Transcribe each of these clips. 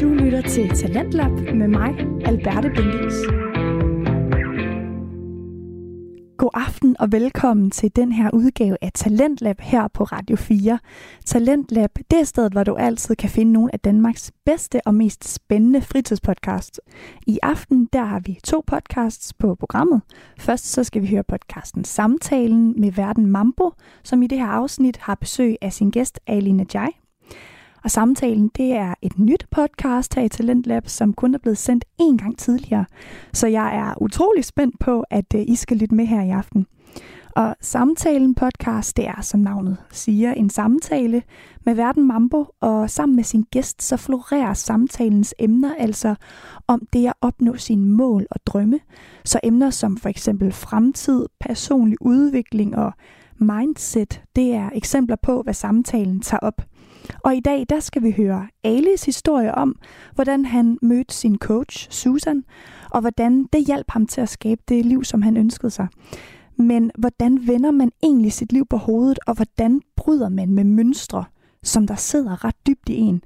Du lytter til Talentlab med mig, Alberte Bendix. God aften og velkommen til den her udgave af Talentlab her på Radio 4. Talentlab, det er stedet, hvor du altid kan finde nogle af Danmarks bedste og mest spændende fritidspodcasts. I aften, der har vi to podcasts på programmet. Først så skal vi høre podcasten Samtalen med Verden Mambo, som i det her afsnit har besøg af sin gæst Ali Najai. Og samtalen, det er et nyt podcast her i Talentlab, som kun er blevet sendt én gang tidligere. Så jeg er utrolig spændt på, at øh, I skal lytte med her i aften. Og samtalen podcast, det er som navnet siger, en samtale med Verden Mambo, og sammen med sin gæst, så florerer samtalens emner altså om det at opnå sine mål og drømme. Så emner som for eksempel fremtid, personlig udvikling og mindset, det er eksempler på, hvad samtalen tager op. Og i dag, der skal vi høre Alis historie om, hvordan han mødte sin coach, Susan, og hvordan det hjalp ham til at skabe det liv, som han ønskede sig. Men hvordan vender man egentlig sit liv på hovedet, og hvordan bryder man med mønstre, som der sidder ret dybt i en?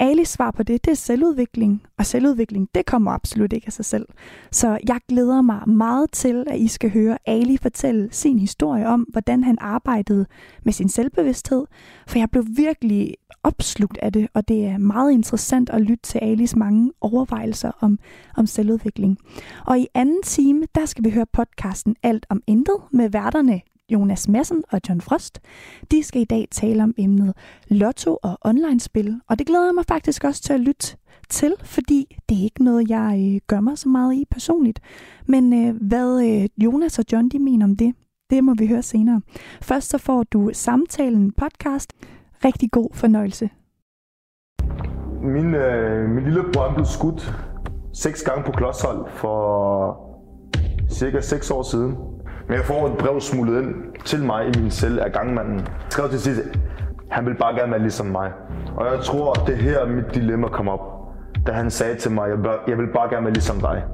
Alis svar på det, det er selvudvikling, og selvudvikling, det kommer absolut ikke af sig selv. Så jeg glæder mig meget til, at I skal høre Ali fortælle sin historie om, hvordan han arbejdede med sin selvbevidsthed, for jeg blev virkelig opslugt af det, og det er meget interessant at lytte til Alis mange overvejelser om, om selvudvikling. Og i anden time, der skal vi høre podcasten Alt om Intet med værterne Jonas Madsen og John Frost. De skal i dag tale om emnet lotto og online-spil, og det glæder jeg mig faktisk også til at lytte til, fordi det er ikke noget, jeg øh, gør mig så meget i personligt. Men øh, hvad øh, Jonas og John de mener om det, det må vi høre senere. Først så får du samtalen podcast. Rigtig god fornøjelse. Min, øh, min lillebror blev skudt seks gange på klodshold for cirka 6 år siden. Men jeg får et brev smuglet ind til mig i min celle af gangmanden. Jeg skrev til sidst, han vil bare gerne være ligesom mig. Og jeg tror, at det her mit dilemma kom op, da han sagde til mig, jeg, jeg vil bare gerne være ligesom dig.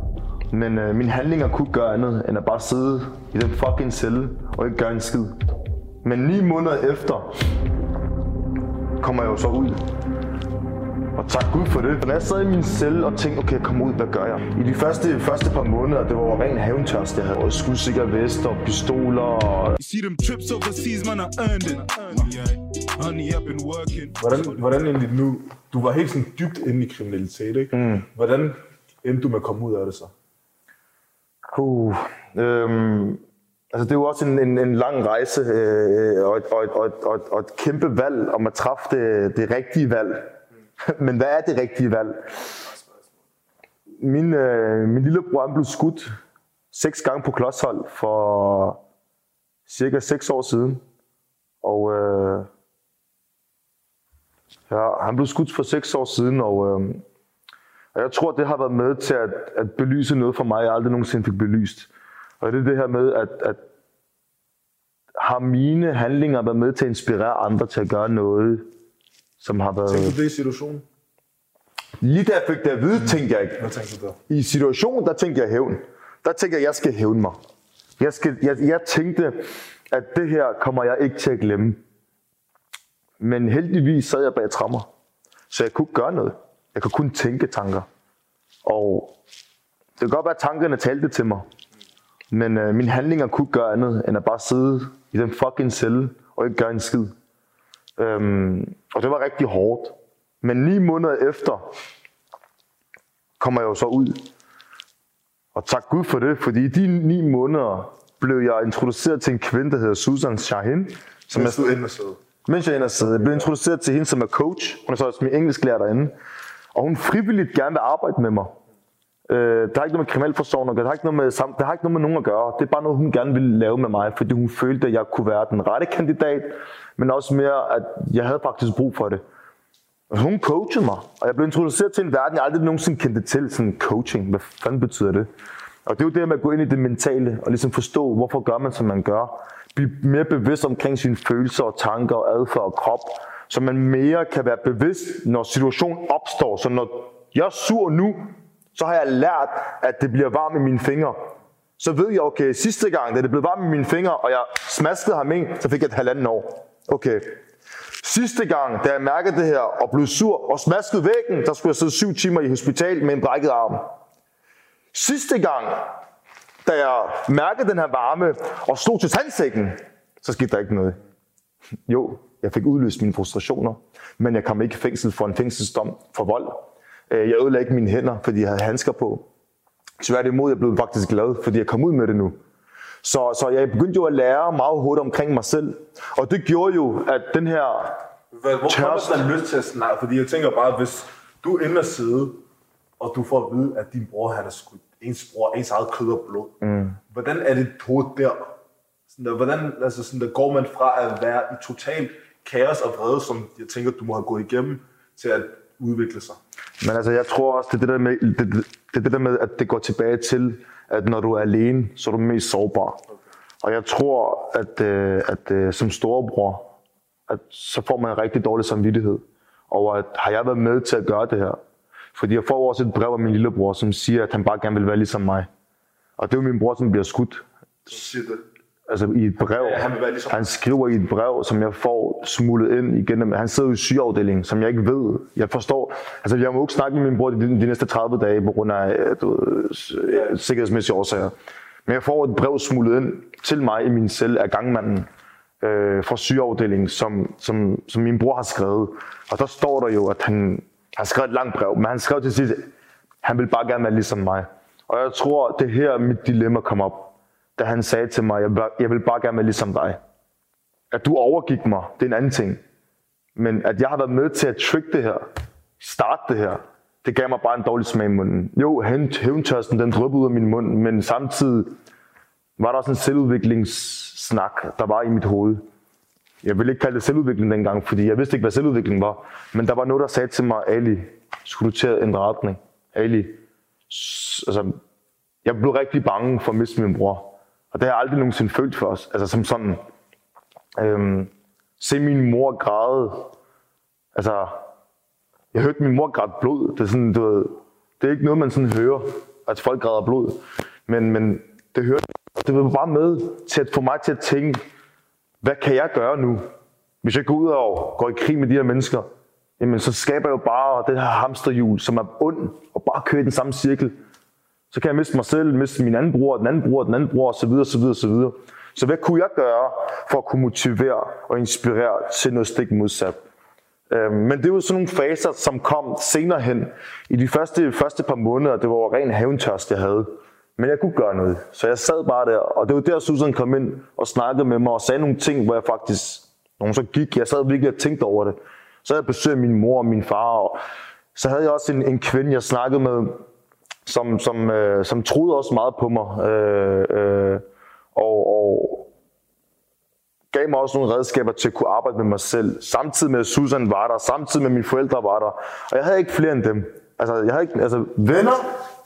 Men øh, mine handlinger kunne gøre andet, end at bare sidde i den fucking celle og ikke gøre en skid. Men ni måneder efter, kommer jeg jo så ud. Og tak Gud for det. Når jeg sad i min celle og tænkte, okay, kom ud, hvad gør jeg? I de første, første par måneder, det var ren hævntørst, jeg havde. Og skudsikre vest og pistoler og... You see them trips overseas, man, I earned it. Honey, I've been working. Hvordan, hvordan egentlig nu, du var helt sådan dybt inde i kriminalitet, ikke? Mm. Hvordan endte du med at komme ud af det så? Uh, øhm, altså det er jo også en, en, en lang rejse øh, og, et, og, et, og, et, og, et, og et kæmpe valg om at træffe det, det rigtige valg. Men hvad er det rigtige valg? Min, øh, min lillebror blev skudt seks gange på klodshold for cirka 6 år siden. Og øh, ja, han blev skudt for 6 år siden, og, øh, og jeg tror, det har været med til at, at belyse noget for mig, jeg aldrig nogensinde fik belyst. Og det er det her med, at, at har mine handlinger været med til at inspirere andre til at gøre noget, som har været... Tænkte du det i situationen? Lige da jeg fik det at vide, tænkte jeg ikke. Hvad tænkte du der? I situationen, der tænkte jeg hævn. Der tænkte jeg, at jeg skal hævne mig. Jeg, skal, jeg, jeg tænkte, at det her kommer jeg ikke til at glemme. Men heldigvis sad jeg bag trammer. Så jeg kunne gøre noget. Jeg kunne kun tænke tanker. Og det kan godt være, at tankerne talte til mig. Men øh, mine handlinger kunne gøre andet, end at bare sidde i den fucking celle og ikke gøre en skid. Øhm, og det var rigtig hårdt. Men ni måneder efter kommer jeg jo så ud. Og tak Gud for det, fordi i de ni måneder blev jeg introduceret til en kvinde, der hedder Susan Shahin. Som Mens du inde sidde. Mens jeg inde sidde. Jeg blev introduceret til hende, som er coach. Hun er så også min engelsklærer derinde. Og hun frivilligt gerne vil arbejde med mig. Øh, det har ikke noget med kriminalforsorgen at gøre. Det har, ikke noget med, det har ikke noget med nogen at gøre. Det er bare noget, hun gerne ville lave med mig, fordi hun følte, at jeg kunne være den rette kandidat, men også mere, at jeg havde faktisk brug for det. Og hun coachede mig, og jeg blev introduceret til en verden, jeg aldrig nogensinde kendte til, sådan coaching. Hvad fanden betyder det? Og det er jo det med at gå ind i det mentale, og ligesom forstå, hvorfor gør man, som man gør. Blive mere bevidst omkring sine følelser og tanker og adfærd og krop, så man mere kan være bevidst, når situationen opstår. Så når jeg er sur nu, så har jeg lært, at det bliver varmt i mine fingre. Så ved jeg, okay, sidste gang, da det blev varmt i mine fingre, og jeg smaskede ham ind, så fik jeg et halvanden år. Okay. Sidste gang, da jeg mærkede det her og blev sur og smaskede væggen, der skulle jeg sidde syv timer i hospital med en brækket arm. Sidste gang, da jeg mærkede den her varme og stod til tandsækken, så skete der ikke noget. Jo, jeg fik udløst mine frustrationer, men jeg kom ikke i fængsel for en fængselsdom for vold. Øh, Jeg ødelagde ikke mine hænder, fordi jeg havde handsker på. Tværtimod, jeg blev faktisk glad, fordi jeg kom ud med det nu. Så, så jeg begyndte jo at lære meget hurtigt omkring mig selv. Og det gjorde jo, at den her... Hvor, hvor kommer Tørst. lyst til at snakke? Fordi jeg tænker bare, hvis du er inde og sidde, og du får at vide, at din bror han er skudt, ens bror, ens eget kød og blod. Mm. Hvordan er det hoved der? Sådan der? Hvordan altså sådan der går man fra at være i total kaos og vrede, som jeg tænker, du må have gået igennem, til at udvikle sig? Men altså, jeg tror også, det er det der med, det, det, det, det der med at det går tilbage til, at når du er alene, så er du mest sårbar. Og jeg tror, at, øh, at øh, som storebror, at så får man en rigtig dårlig samvittighed over, at har jeg været med til at gøre det her? Fordi jeg får også et brev af min lillebror, som siger, at han bare gerne vil være ligesom mig. Og det er jo min bror, som bliver skudt Så siger det. Altså i et brev. Ja, han vil være ligesom- han skriver i et brev, som jeg får smuglet ind igennem. Han sidder i sygeafdelingen, som jeg ikke ved. Jeg forstår. Altså, jeg må ikke snakke med min bror de, de næste 30 dage på grund af du øh, sikkerhedsmæssige årsager. Men jeg får et brev smuglet ind til mig i min celle af gangmanden øh, fra sygeafdelingen, som, som, som min bror har skrevet. Og der står der jo, at han, han har skrevet et langt brev, men han skrev til sidst, han vil bare gerne være ligesom mig. Og jeg tror, det er her mit dilemma kom op, da han sagde til mig, jeg vil, jeg vil bare gerne være ligesom dig. At du overgik mig, det er en anden ting. Men at jeg har været med til at trick det her, starte det her, det gav mig bare en dårlig smag i munden. Jo, hævntørsten, den dryppede ud af min mund, men samtidig var der også en selvudviklingssnak, der var i mit hoved. Jeg ville ikke kalde det selvudvikling dengang, fordi jeg vidste ikke, hvad selvudvikling var. Men der var noget, der sagde til mig, Ali, skulle du til at ændre retning? Ali, altså, jeg blev rigtig bange for at miste min bror. Og det har jeg aldrig nogensinde følt for os. Altså som sådan, øhm, se min mor græde. Altså, jeg hørte min mor græde blod. Det er, sådan, du ved, det er ikke noget, man sådan hører, at folk græder blod. Men, men det hørte og det var bare med til at få mig til at tænke, hvad kan jeg gøre nu? Hvis jeg går ud og går i krig med de her mennesker, jamen så skaber jeg jo bare det her hamsterhjul, som er ond, og bare kører i den samme cirkel. Så kan jeg miste mig selv, miste min anden bror, den anden bror, den anden bror, osv. osv. osv. Så hvad kunne jeg gøre for at kunne motivere og inspirere til noget stik modsat? Øhm, men det var sådan nogle faser, som kom senere hen. I de første, første par måneder, det var jo ren hævntørst, jeg havde. Men jeg kunne gøre noget. Så jeg sad bare der, og det var der, Susan kom ind og snakkede med mig og sagde nogle ting, hvor jeg faktisk, når hun så gik, jeg sad virkelig og tænkte over det. Så havde jeg besøgt min mor og min far, og så havde jeg også en, en kvinde, jeg snakkede med, som, som, øh, som troede også meget på mig. Øh, øh, og, og gav mig også nogle redskaber til at kunne arbejde med mig selv. Samtidig med, at Susan var der, samtidig med, at mine forældre var der. Og jeg havde ikke flere end dem. Altså, jeg havde ikke, altså, venner,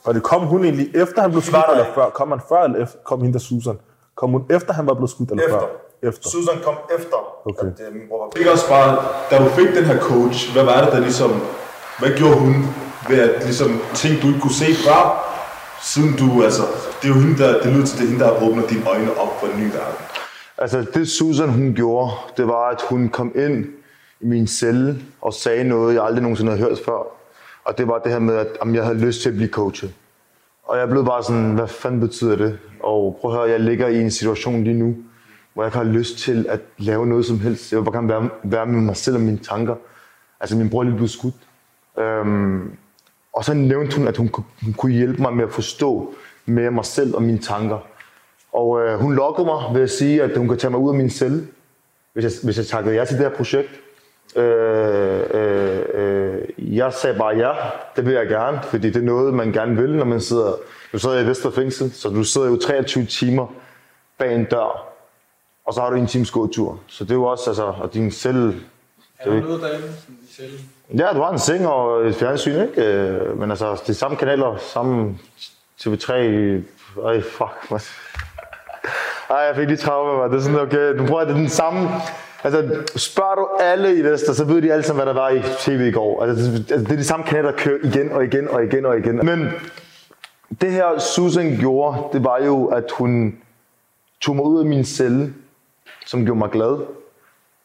Og det kom hun egentlig efter han blev skudt, eller før? Kom han før eller efter? Kom hende der Susan? Kom hun efter han var blevet skudt, eller Efter. før? Efter. Susan kom efter, Okay. at øh, min bror var Ikke også bare, da du fik den her coach, hvad var det, der ligesom, hvad gjorde hun ved at ligesom ting, du ikke kunne se før, siden du, altså, det er jo hende, der, det lyder til, det er hende, der åbner dine øjne op for en ny verden. Altså det Susan hun gjorde, det var at hun kom ind i min celle og sagde noget, jeg aldrig nogensinde havde hørt før. Og det var det her med, at om jeg havde lyst til at blive coachet. Og jeg blev bare sådan, hvad fanden betyder det? Og prøv at høre, jeg ligger i en situation lige nu, hvor jeg ikke har lyst til at lave noget som helst. Jeg vil bare gerne være, være med mig selv og mine tanker. Altså min bror er lige blevet skudt. Øhm, og så nævnte hun, at hun, kunne- hun kunne hjælpe mig med at forstå mere mig selv og mine tanker. Og øh, hun lokkede mig ved at sige, at hun kan tage mig ud af min celle, hvis jeg, hvis jeg takkede ja til det her projekt. Øh, øh, øh, jeg sagde bare ja, det vil jeg gerne, fordi det er noget, man gerne vil, når man sidder... Nu sidder jeg i Vesterfængsel, så du sidder jo 23 timer bag en dør, og så har du en times gåtur. Så det er jo også, altså, og din celle... Er der noget derinde sådan i cellen? Ja, du har en seng og et fjernsyn, ikke? Øh, Men altså, det er samme kanaler, samme TV3... Ej, fuck, man. Ej, jeg fik lige traume, man. Det er sådan, okay, du prøver, det den samme... Altså, spørger du alle i Vester, så ved de alle sammen, hvad der var i tv i går. Altså, det, altså, det er de samme kanaler, der kører igen og igen og igen og igen. Men det her Susan gjorde, det var jo, at hun tog mig ud af min celle, som gjorde mig glad.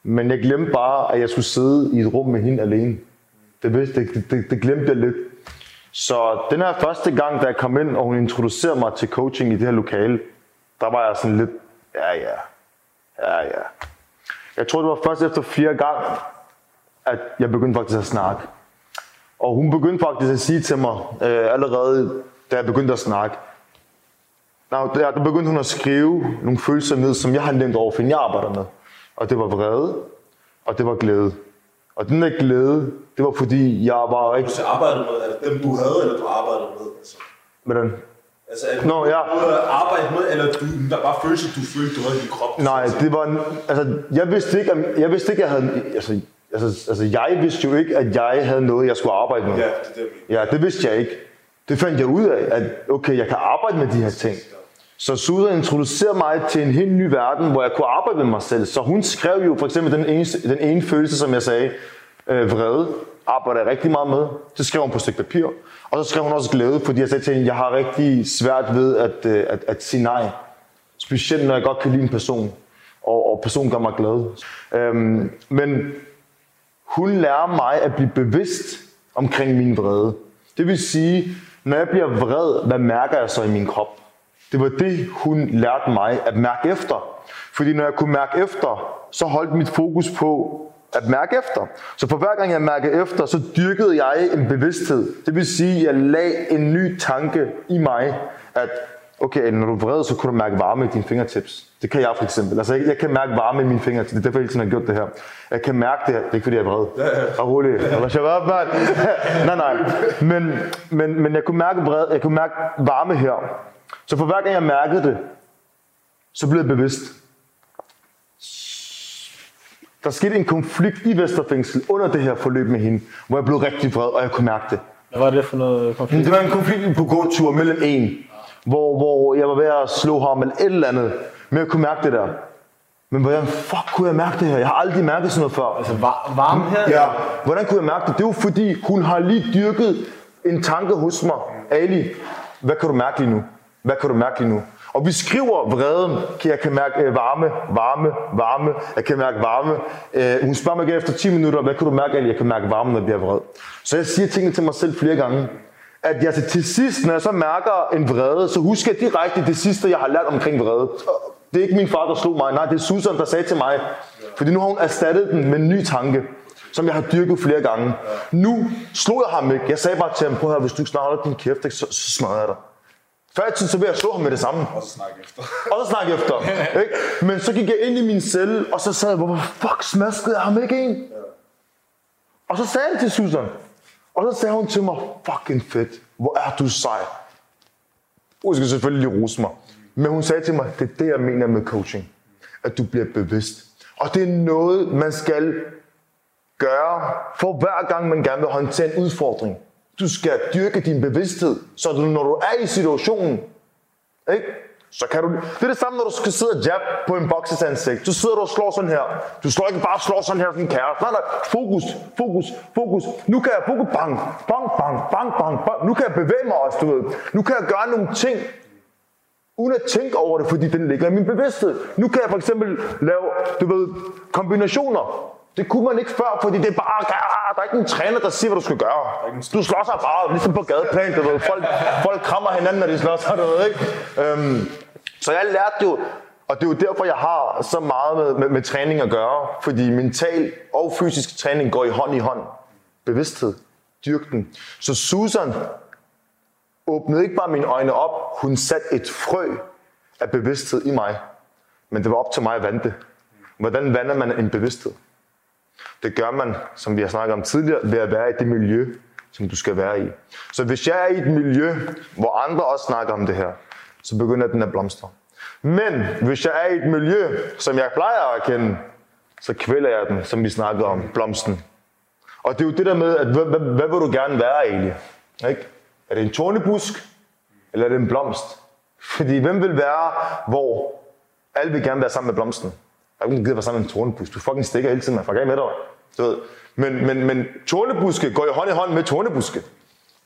Men jeg glemte bare, at jeg skulle sidde i et rum med hende alene. Det, vidste, det, det, det glemte jeg lidt. Så den her første gang, da jeg kom ind, og hun introducerede mig til coaching i det her lokale, der var jeg sådan lidt, ja ja, ja ja. Jeg tror, det var først efter fire gange, at jeg begyndte faktisk at snakke. Og hun begyndte faktisk at sige til mig, øh, allerede da jeg begyndte at snakke, der, der der begyndte hun at skrive nogle følelser ned, som jeg har nemt over, for jeg arbejder med. Og det var vrede, og det var glæde. Og den der glæde, det var fordi, jeg var. Hvis jeg arbejdede med, er det dem, du havde, eller du arbejdede med? Altså, den. altså det Nå, ja. du havde arbejdet med, eller du, der var følelser, du følte, du havde i din krop? Nej, det var... Altså, jeg vidste ikke, om- jeg vidste ikke, jeg havde... Altså, altså, altså, jeg vidste jo ikke, at jeg havde noget, jeg skulle arbejde med. Ja, det det. Ja, det vidste jeg ikke. Det fandt jeg ud af, at okay, jeg kan arbejde med de her ting. Så Suda introducerede mig til en helt ny verden, hvor jeg kunne arbejde med mig selv. Så hun skrev jo for eksempel den ene, den ene følelse, som jeg sagde, øh, vrede, arbejder jeg rigtig meget med. Så skrev hun på et stykke papir. Og så skrev hun også glæde, fordi jeg sagde til hende, jeg har rigtig svært ved at, øh, at, at sige nej. Specielt når jeg godt kan lide en person, og, og personen gør mig glad. Øhm, men hun lærer mig at blive bevidst omkring min vrede. Det vil sige, når jeg bliver vred, hvad mærker jeg så i min krop? Det var det, hun lærte mig at mærke efter. Fordi når jeg kunne mærke efter, så holdt mit fokus på at mærke efter. Så for hver gang jeg mærkede efter, så dyrkede jeg en bevidsthed. Det vil sige, at jeg lagde en ny tanke i mig, at okay, når du er vred, så kunne du mærke varme i dine fingertips. Det kan jeg for eksempel. Altså, jeg, jeg kan mærke varme i mine fingertips. Det er derfor, jeg hele tiden har gjort det her. Jeg kan mærke det her. Det er ikke, fordi jeg er vred. Og rolig. Eller shut up, man. nej, nej. Men, men, men jeg kunne mærke vred. Jeg kunne mærke varme her. Så for hver gang jeg mærkede det, så blev jeg bevidst. Der skete en konflikt i Vesterfængsel under det her forløb med hende, hvor jeg blev rigtig vred, og jeg kunne mærke det. Hvad var det for noget konflikt? Det var en konflikt på gåtur mellem en, hvor, hvor jeg var ved at slå ham eller et eller andet, men jeg kunne mærke det der. Men hvordan fuck kunne jeg mærke det her? Jeg har aldrig mærket sådan noget før. Altså var, varme her? Ja, hvordan kunne jeg mærke det? Det var fordi, hun har lige dyrket en tanke hos mig. Ali, hvad kan du mærke lige nu? Hvad kan du mærke lige nu? Og vi skriver vreden, kan jeg kan mærke øh, varme, varme, varme, jeg kan mærke varme. Øh, hun spørger mig igen efter 10 minutter, hvad kan du mærke, at Jeg kan mærke varme, når jeg bliver vred. Så jeg siger tingene til mig selv flere gange. At jeg til, sidst, når jeg så mærker en vrede, så husker jeg direkte det sidste, jeg har lært omkring vrede. Det er ikke min far, der slog mig. Nej, det er Susan, der sagde til mig. Fordi nu har hun erstattet den med en ny tanke som jeg har dyrket flere gange. Nu slog jeg ham ikke. Jeg sagde bare til ham, prøv at hvis du ikke snart holder din kæft, så, så smadrer jeg dig. Før i tiden, så vil jeg slå ham med det samme. Og så snakke efter. Og så snakke efter. Ikke? Men så gik jeg ind i min celle, og så sad jeg, hvorfor fuck smaskede jeg ham ikke en? Og så sagde jeg det til Susan. Og så sagde hun til mig, fucking fedt, hvor er du sej. Hun skal selvfølgelig lige rose mig. Men hun sagde til mig, det er det, jeg mener med coaching. At du bliver bevidst. Og det er noget, man skal gøre for hver gang, man gerne vil håndtere en udfordring. Du skal dyrke din bevidsthed, så du, når du er i situationen, ikke? Så kan du... Det er det samme, når du skal sidde og jab på en boksers ansigt. Du sidder og slår sådan her. Du slår ikke bare og slår sådan her som en kæreste. Nej, nej. Fokus, fokus, fokus. Nu kan jeg fokus. Bang, bang, bang, bang, bang, bang. Nu kan jeg bevæge mig også, du ved. Nu kan jeg gøre nogle ting, uden at tænke over det, fordi den ligger i min bevidsthed. Nu kan jeg for eksempel lave, du ved, kombinationer. Det kunne man ikke før, fordi det er bare, der er ikke en træner, der siger, hvad du skal gøre. Du slår sig bare, ligesom på gadeplan, du ved. Folk, folk krammer hinanden, når de slår sig, du ved, ikke? Øhm, så jeg lærte jo, og det er jo derfor, jeg har så meget med, med, med træning at gøre, fordi mental og fysisk træning går i hånd i hånd. Bevidsthed, dyrk den. Så Susan åbnede ikke bare mine øjne op, hun satte et frø af bevidsthed i mig. Men det var op til mig at vande det. Hvordan vander man en bevidsthed? Det gør man, som vi har snakket om tidligere, ved at være i det miljø, som du skal være i. Så hvis jeg er i et miljø, hvor andre også snakker om det her, så begynder den at blomstre. Men hvis jeg er i et miljø, som jeg plejer at kende, så kvæler jeg den, som vi snakkede om, blomsten. Og det er jo det der med, at hvad, hvad, hvad vil du gerne være, egentlig? Ikke? Er det en tornebusk, eller er det en blomst? Fordi hvem vil være, hvor alle vil gerne være sammen med blomsten? Der er ingen, der gider være sammen med en tornebusk. Du fucking stikker hele tiden, man fucker af med dig. Du ved. Men, men, men tornebuske går i hånd i hånd med tornebuske.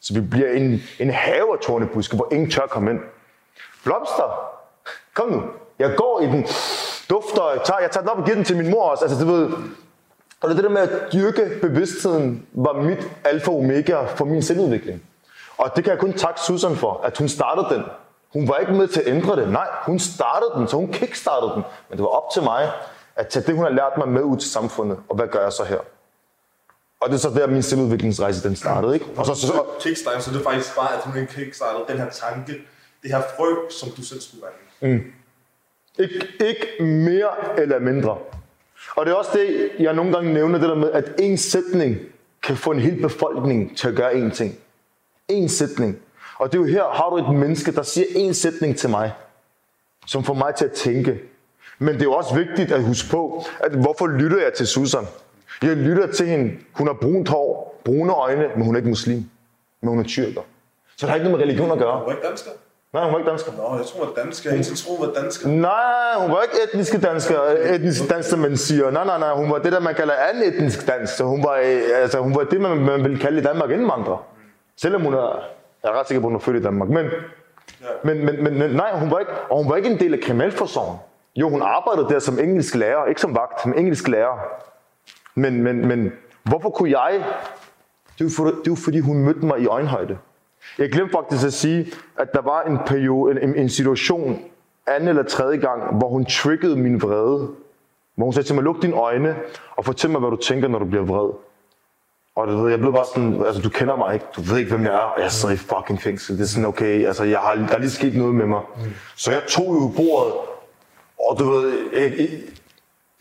Så vi bliver en, en have af tornebuske, hvor ingen tør komme ind. Blomster, kom nu. Jeg går i den, dufter, jeg tager, jeg tager den op og giver den til min mor også. Altså, du ved, og det det der med at dyrke bevidstheden, var mit alfa og omega for min selvudvikling. Og det kan jeg kun takke Susan for, at hun startede den. Hun var ikke med til at ændre det. Nej, hun startede den, så hun kickstartede den. Men det var op til mig at tage det, hun har lært mig med ud til samfundet. Og hvad gør jeg så her? Og det er så der, min selvudviklingsrejse den startede. Ikke? Og så, så, så, Kickstarter, så det er faktisk bare, at hun ikke kickstartede den her tanke, det her frø, som du selv skulle være. Ikke, ikke mere eller mindre. Og det er også det, jeg nogle gange nævner, det der med, at en sætning kan få en hel befolkning til at gøre én ting. En sætning. Og det er jo her, har du et menneske, der siger en sætning til mig, som får mig til at tænke. Men det er jo også vigtigt at huske på, at hvorfor lytter jeg til Susan? Jeg lytter til hende. Hun har brunt hår, brune øjne, men hun er ikke muslim. Men hun er tyrker. Så det har ikke noget med religion at gøre. Hun var ikke dansker. Nej, hun var ikke dansker. Nå, jeg tror, hun var dansker. Jeg troede, hun var dansker. Nej, hun var ikke etniske dansker, etnisk dansker, man siger. Nej, nej, nej, hun var det, der man kalder anden etnisk dansk. Så hun var, øh, altså, hun var det, man, man vil kalde i Danmark indvandrer. Selvom hun er, jeg er ret sikker på, at hun er født i Danmark. Men, men, men, men, men nej, hun var ikke, og hun var ikke en del af kriminalforsorgen. Jo, hun arbejdede der som engelsk lærer, ikke som vagt, som engelsk lærer. Men, men, men hvorfor kunne jeg? Det er, jo for, det jo fordi, hun mødte mig i øjenhøjde. Jeg glemte faktisk at sige, at der var en periode, en, en situation, anden eller tredje gang, hvor hun triggede min vrede. Hvor hun sagde til mig, luk dine øjne og fortæl mig, hvad du tænker, når du bliver vred. Og du ved, jeg blev bare sådan, altså du kender mig ikke, du ved ikke, hvem jeg er, og jeg sidder i fucking fængsel. Det er sådan, okay, altså jeg har, der er lige sket noget med mig. Så jeg tog jo bordet, og du ved, jeg, jeg,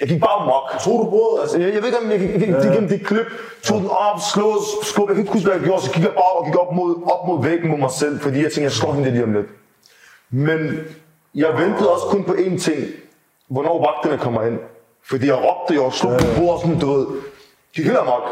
jeg gik bare mok. Tog du bordet? Altså, Jeg, jeg ved ikke, om jeg gik, gik, gik gennem det klip, tog den op, slå, skub, jeg kan ikke huske, hvad jeg gjorde, så gik jeg bare og gik op mod, op mod væggen mod mig selv, fordi jeg tænkte, jeg slår hende lige om lidt. Men jeg ventede også kun på én ting, hvornår vagterne kommer ind. Fordi jeg råbte jo og slog på bordet sådan, du ved, gik helt amok.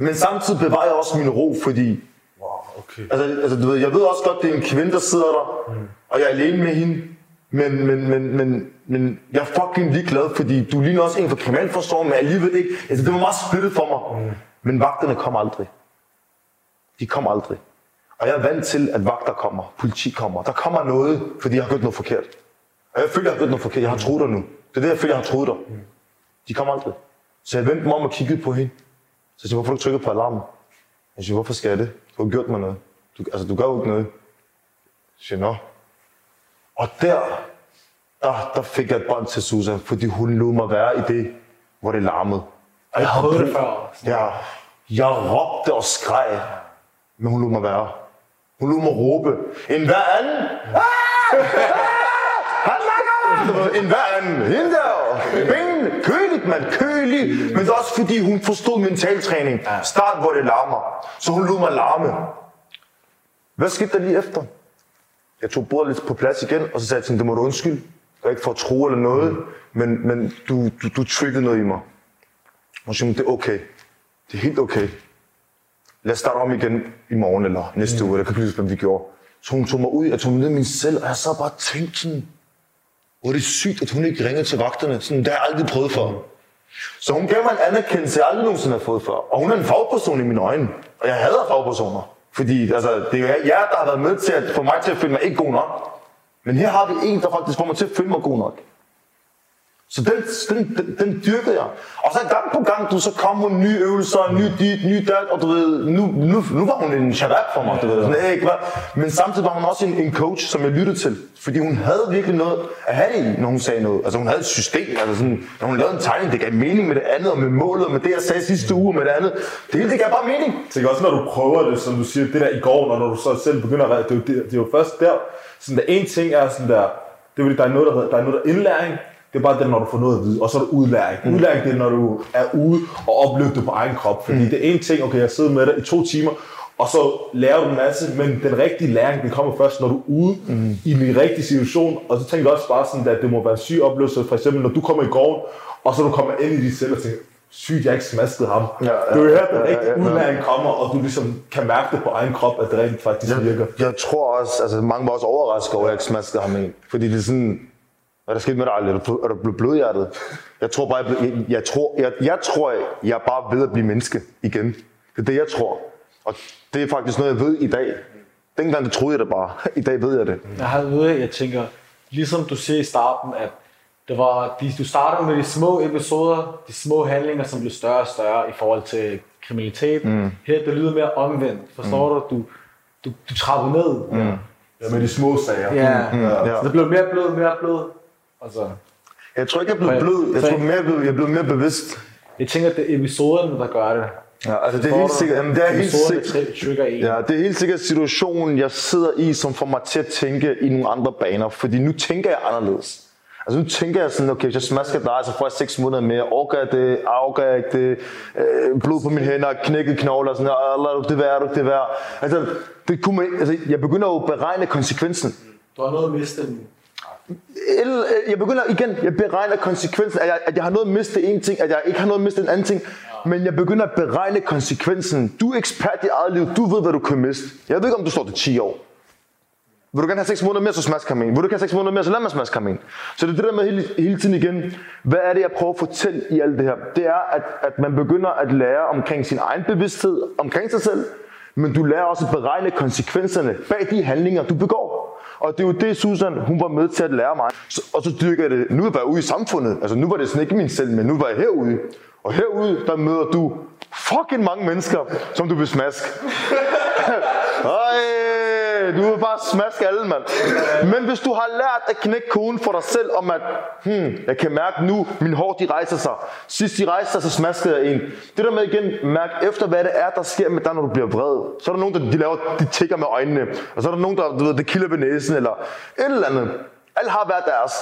Men samtidig bevarer jeg også min ro, fordi wow, okay. Altså, altså du ved, jeg ved også godt, det er en kvinde, der sidder der, mm. og jeg er alene med hende. Men, men, men, men, men jeg er fucking ligeglad, fordi du ligner også en fra kriminalforsorgen, men alligevel ikke. Altså, det var meget splittet for mig. Mm. Men vagterne kommer aldrig. De kommer aldrig. Og jeg er vant til, at vagter kommer, politi kommer. Der kommer noget, fordi jeg har gjort noget forkert. Og jeg føler, jeg har gjort noget forkert. Jeg har troet dig nu. Det er det, jeg føler, jeg har troet dig. De kommer aldrig. Så jeg vendte mig om og kiggede på hende. Så jeg siger, hvorfor har du trykket på alarmen? Jeg siger, hvorfor skal jeg det? Du har gjort mig noget. Du, altså, du gør jo ikke noget. Jeg siger, nå. Og der, der, der fik jeg et bånd til Susan, fordi hun lod mig være i det, hvor det larmede. Jeg har prøvet det før. Ja, jeg råbte og skreg, men hun lod mig være. Hun lod mig råbe. En hver anden. Ah! Han snakker! En hver anden. Hende der. Ben. Køligt, mand. Kølig. Men det er også fordi, hun forstod mentaltræning. Start, hvor det larmer. Så hun lod mig larme. Hvad skete der lige efter? Jeg tog bordet lidt på plads igen, og så sagde jeg til hende, det må du undskylde. Det er ikke for at tro eller noget, men, men du, du, du triggede noget i mig. Og så det er okay. Det er helt okay. Lad os starte om igen i morgen eller næste uge, eller jeg kan ikke huske, hvad vi gjorde. Så hun tog mig ud, jeg tog mig ned i min celle, og jeg så bare tænkte sådan, hvor er sygt, at hun ikke ringede til vagterne. Sådan, det har jeg aldrig prøvet før. Så hun gav mig en anerkendelse, jeg aldrig nogensinde har fået før. Og hun er en fagperson i mine øjne. Og jeg hader fagpersoner. Fordi altså, det er jer, der har været med til at få mig til at føle mig ikke god nok. Men her har vi en, der faktisk får mig til at føle mig god nok. Så den, den, den, den dyrkede jeg. Og så gang på gang, du, så kom hun nye øvelser, ny dit, ny dat, og du ved, nu, nu, nu var hun en shabab for mig, du ved. Sådan, ikke, hvad? Men samtidig var hun også en, en coach, som jeg lyttede til. Fordi hun havde virkelig noget at have det i, når hun sagde noget. Altså hun havde et system, altså sådan, når hun lavede en tegning, det gav mening med det andet, og med målet, og med det, jeg sagde sidste uge, og med det andet. Det hele, det gav bare mening. Det er også, når du prøver det, som du siger, det der i går, når du så selv begynder at det det, det er jo først der, sådan der en ting er sådan der, det er fordi, der er noget, der, hedder, der er noget, der er indlæring, det er bare det, når du får noget at vide, og så er der udlæring. Mm. Udlæring, det er, når du er ude og oplever det på egen krop, fordi mm. det er en ting, okay, jeg sidder med dig i to timer, og så lærer du en masse, men den rigtige læring, den kommer først, når du er ude mm. i den rigtige situation, og så tænker jeg også bare sådan, at det må være en syg oplevelse, for eksempel, når du kommer i gården, og så du kommer ind i dit selv og tænker, sygt, jeg ikke smaskede ham. Ja, ja, det er jo her, den rigtige ja, ja, ja. udlæring kommer, og du ligesom kan mærke det på egen krop, at det rent faktisk jeg, virker. Jeg tror også, altså mange var også overrasket over, at jeg ikke smaskede ham ind. Fordi det er sådan, hvad er der sket med dig? Du, er du blevet blodhjertet? Jeg tror bare, jeg, blev, jeg, jeg, tror, jeg, jeg tror, jeg er bare ved at blive menneske igen. Det er det, jeg tror. Og det er faktisk noget, jeg ved i dag. Dengang det troede jeg det bare. I dag ved jeg det. Jeg har ude, jeg tænker, ligesom du siger i starten, at Det var, de, du startede med de små episoder, de små handlinger, som blev større og større i forhold til kriminalitet. Mm. Her, det lyder mere omvendt. Forstår mm. du? Du, du, du trapper ned. Mm. Ja. Ja, med de små sager. Ja. Mm. Ja. Så det blev mere blød, mere blød. Altså, Jeg tror ikke, jeg blev blød. Jeg tror mere, jeg blev, jeg blev mere bevidst. jeg tænker, at det er episoderne, der gør det. Ja, altså det er helt sikkert. Jamen, det er helt sikkert. Ja, det er helt sikkert situationen, jeg sidder i, som får mig til at tænke i nogle andre baner. Fordi nu tænker jeg anderledes. Altså nu tænker jeg sådan, okay, hvis jeg smasker dig, så får jeg seks måneder mere. Orker jeg det? Orker jeg ikke det? Øh, blod på mine hænder, knækket knogler, sådan, "Ah, lad du det være, lad du det være. Altså, det kunne man, altså, jeg begynder jo at beregne konsekvensen. Du har noget at miste den. Eller, øh, Jeg begynder igen, jeg beregner konsekvensen, at jeg, at jeg har noget at miste en ting, at jeg ikke har noget at miste en anden ting. Men jeg begynder at beregne konsekvensen. Du er ekspert i eget liv, du ved, hvad du kan miste. Jeg ved ikke, om du står til 10 år. Vil du gerne have 6 måneder mere, så smask ham en. Vil du gerne have 6 måneder mere, så lad mig smask ham en. Så det er det der med hele, hele tiden igen, hvad er det, jeg prøver at fortælle i alt det her? Det er, at, at man begynder at lære omkring sin egen bevidsthed, omkring sig selv, men du lærer også at beregne konsekvenserne bag de handlinger, du begår. Og det er jo det, Susan, hun var med til at lære mig. Så, og så dyrker jeg det. Nu er jeg bare ude i samfundet. Altså nu var det sådan ikke min selv, men nu var jeg herude. Og herude, der møder du fucking mange mennesker, som du vil smaske. Øh, du vil bare smaske alle, mand. Men hvis du har lært at knække koden for dig selv om at, hmm, jeg kan mærke nu, min hår de rejser sig. Sidst de rejste sig, så smaskede jeg en. Det der med igen, mærk efter, hvad det er, der sker med dig, når du bliver vred. Så er der nogen, der de laver, de tigger med øjnene. Og så er der nogen, der du ved, det kilder ved næsen, eller et eller andet. Alle har hver deres.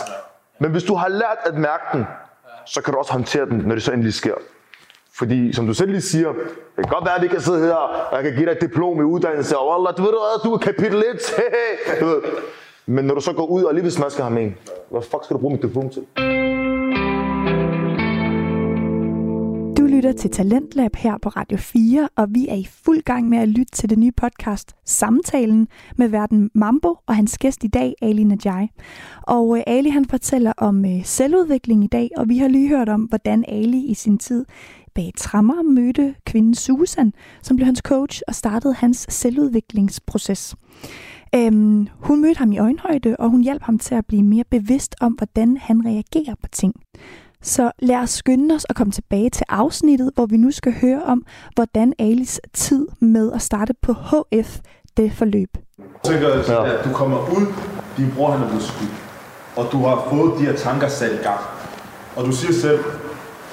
Men hvis du har lært at mærke den, så kan du også håndtere den, når det så endelig sker. Fordi, som du selv lige siger, det kan godt være, at vi kan sidde her, og jeg kan give dig et diplom i uddannelse, og Allah, du ved du, du er kapitel 1, du ved. Men når du så går ud og alligevel smasker ham en, hvad fuck skal du bruge mit diplom til? Du lytter til Talentlab her på Radio 4, og vi er i fuld gang med at lytte til det nye podcast Samtalen med verden Mambo og hans gæst i dag, Ali Najai. Og øh, Ali han fortæller om øh, selvudvikling i dag, og vi har lige hørt om, hvordan Ali i sin tid bag trammer mødte kvinden Susan, som blev hans coach og startede hans selvudviklingsproces. Øhm, hun mødte ham i øjenhøjde, og hun hjalp ham til at blive mere bevidst om, hvordan han reagerer på ting. Så lad os skynde os at komme tilbage til afsnittet, hvor vi nu skal høre om, hvordan Alis tid med at starte på HF det forløb. Jeg tænker, at du kommer ud, din bror han er blevet skudt, og du har fået de her tanker sat i gang. Og du siger selv,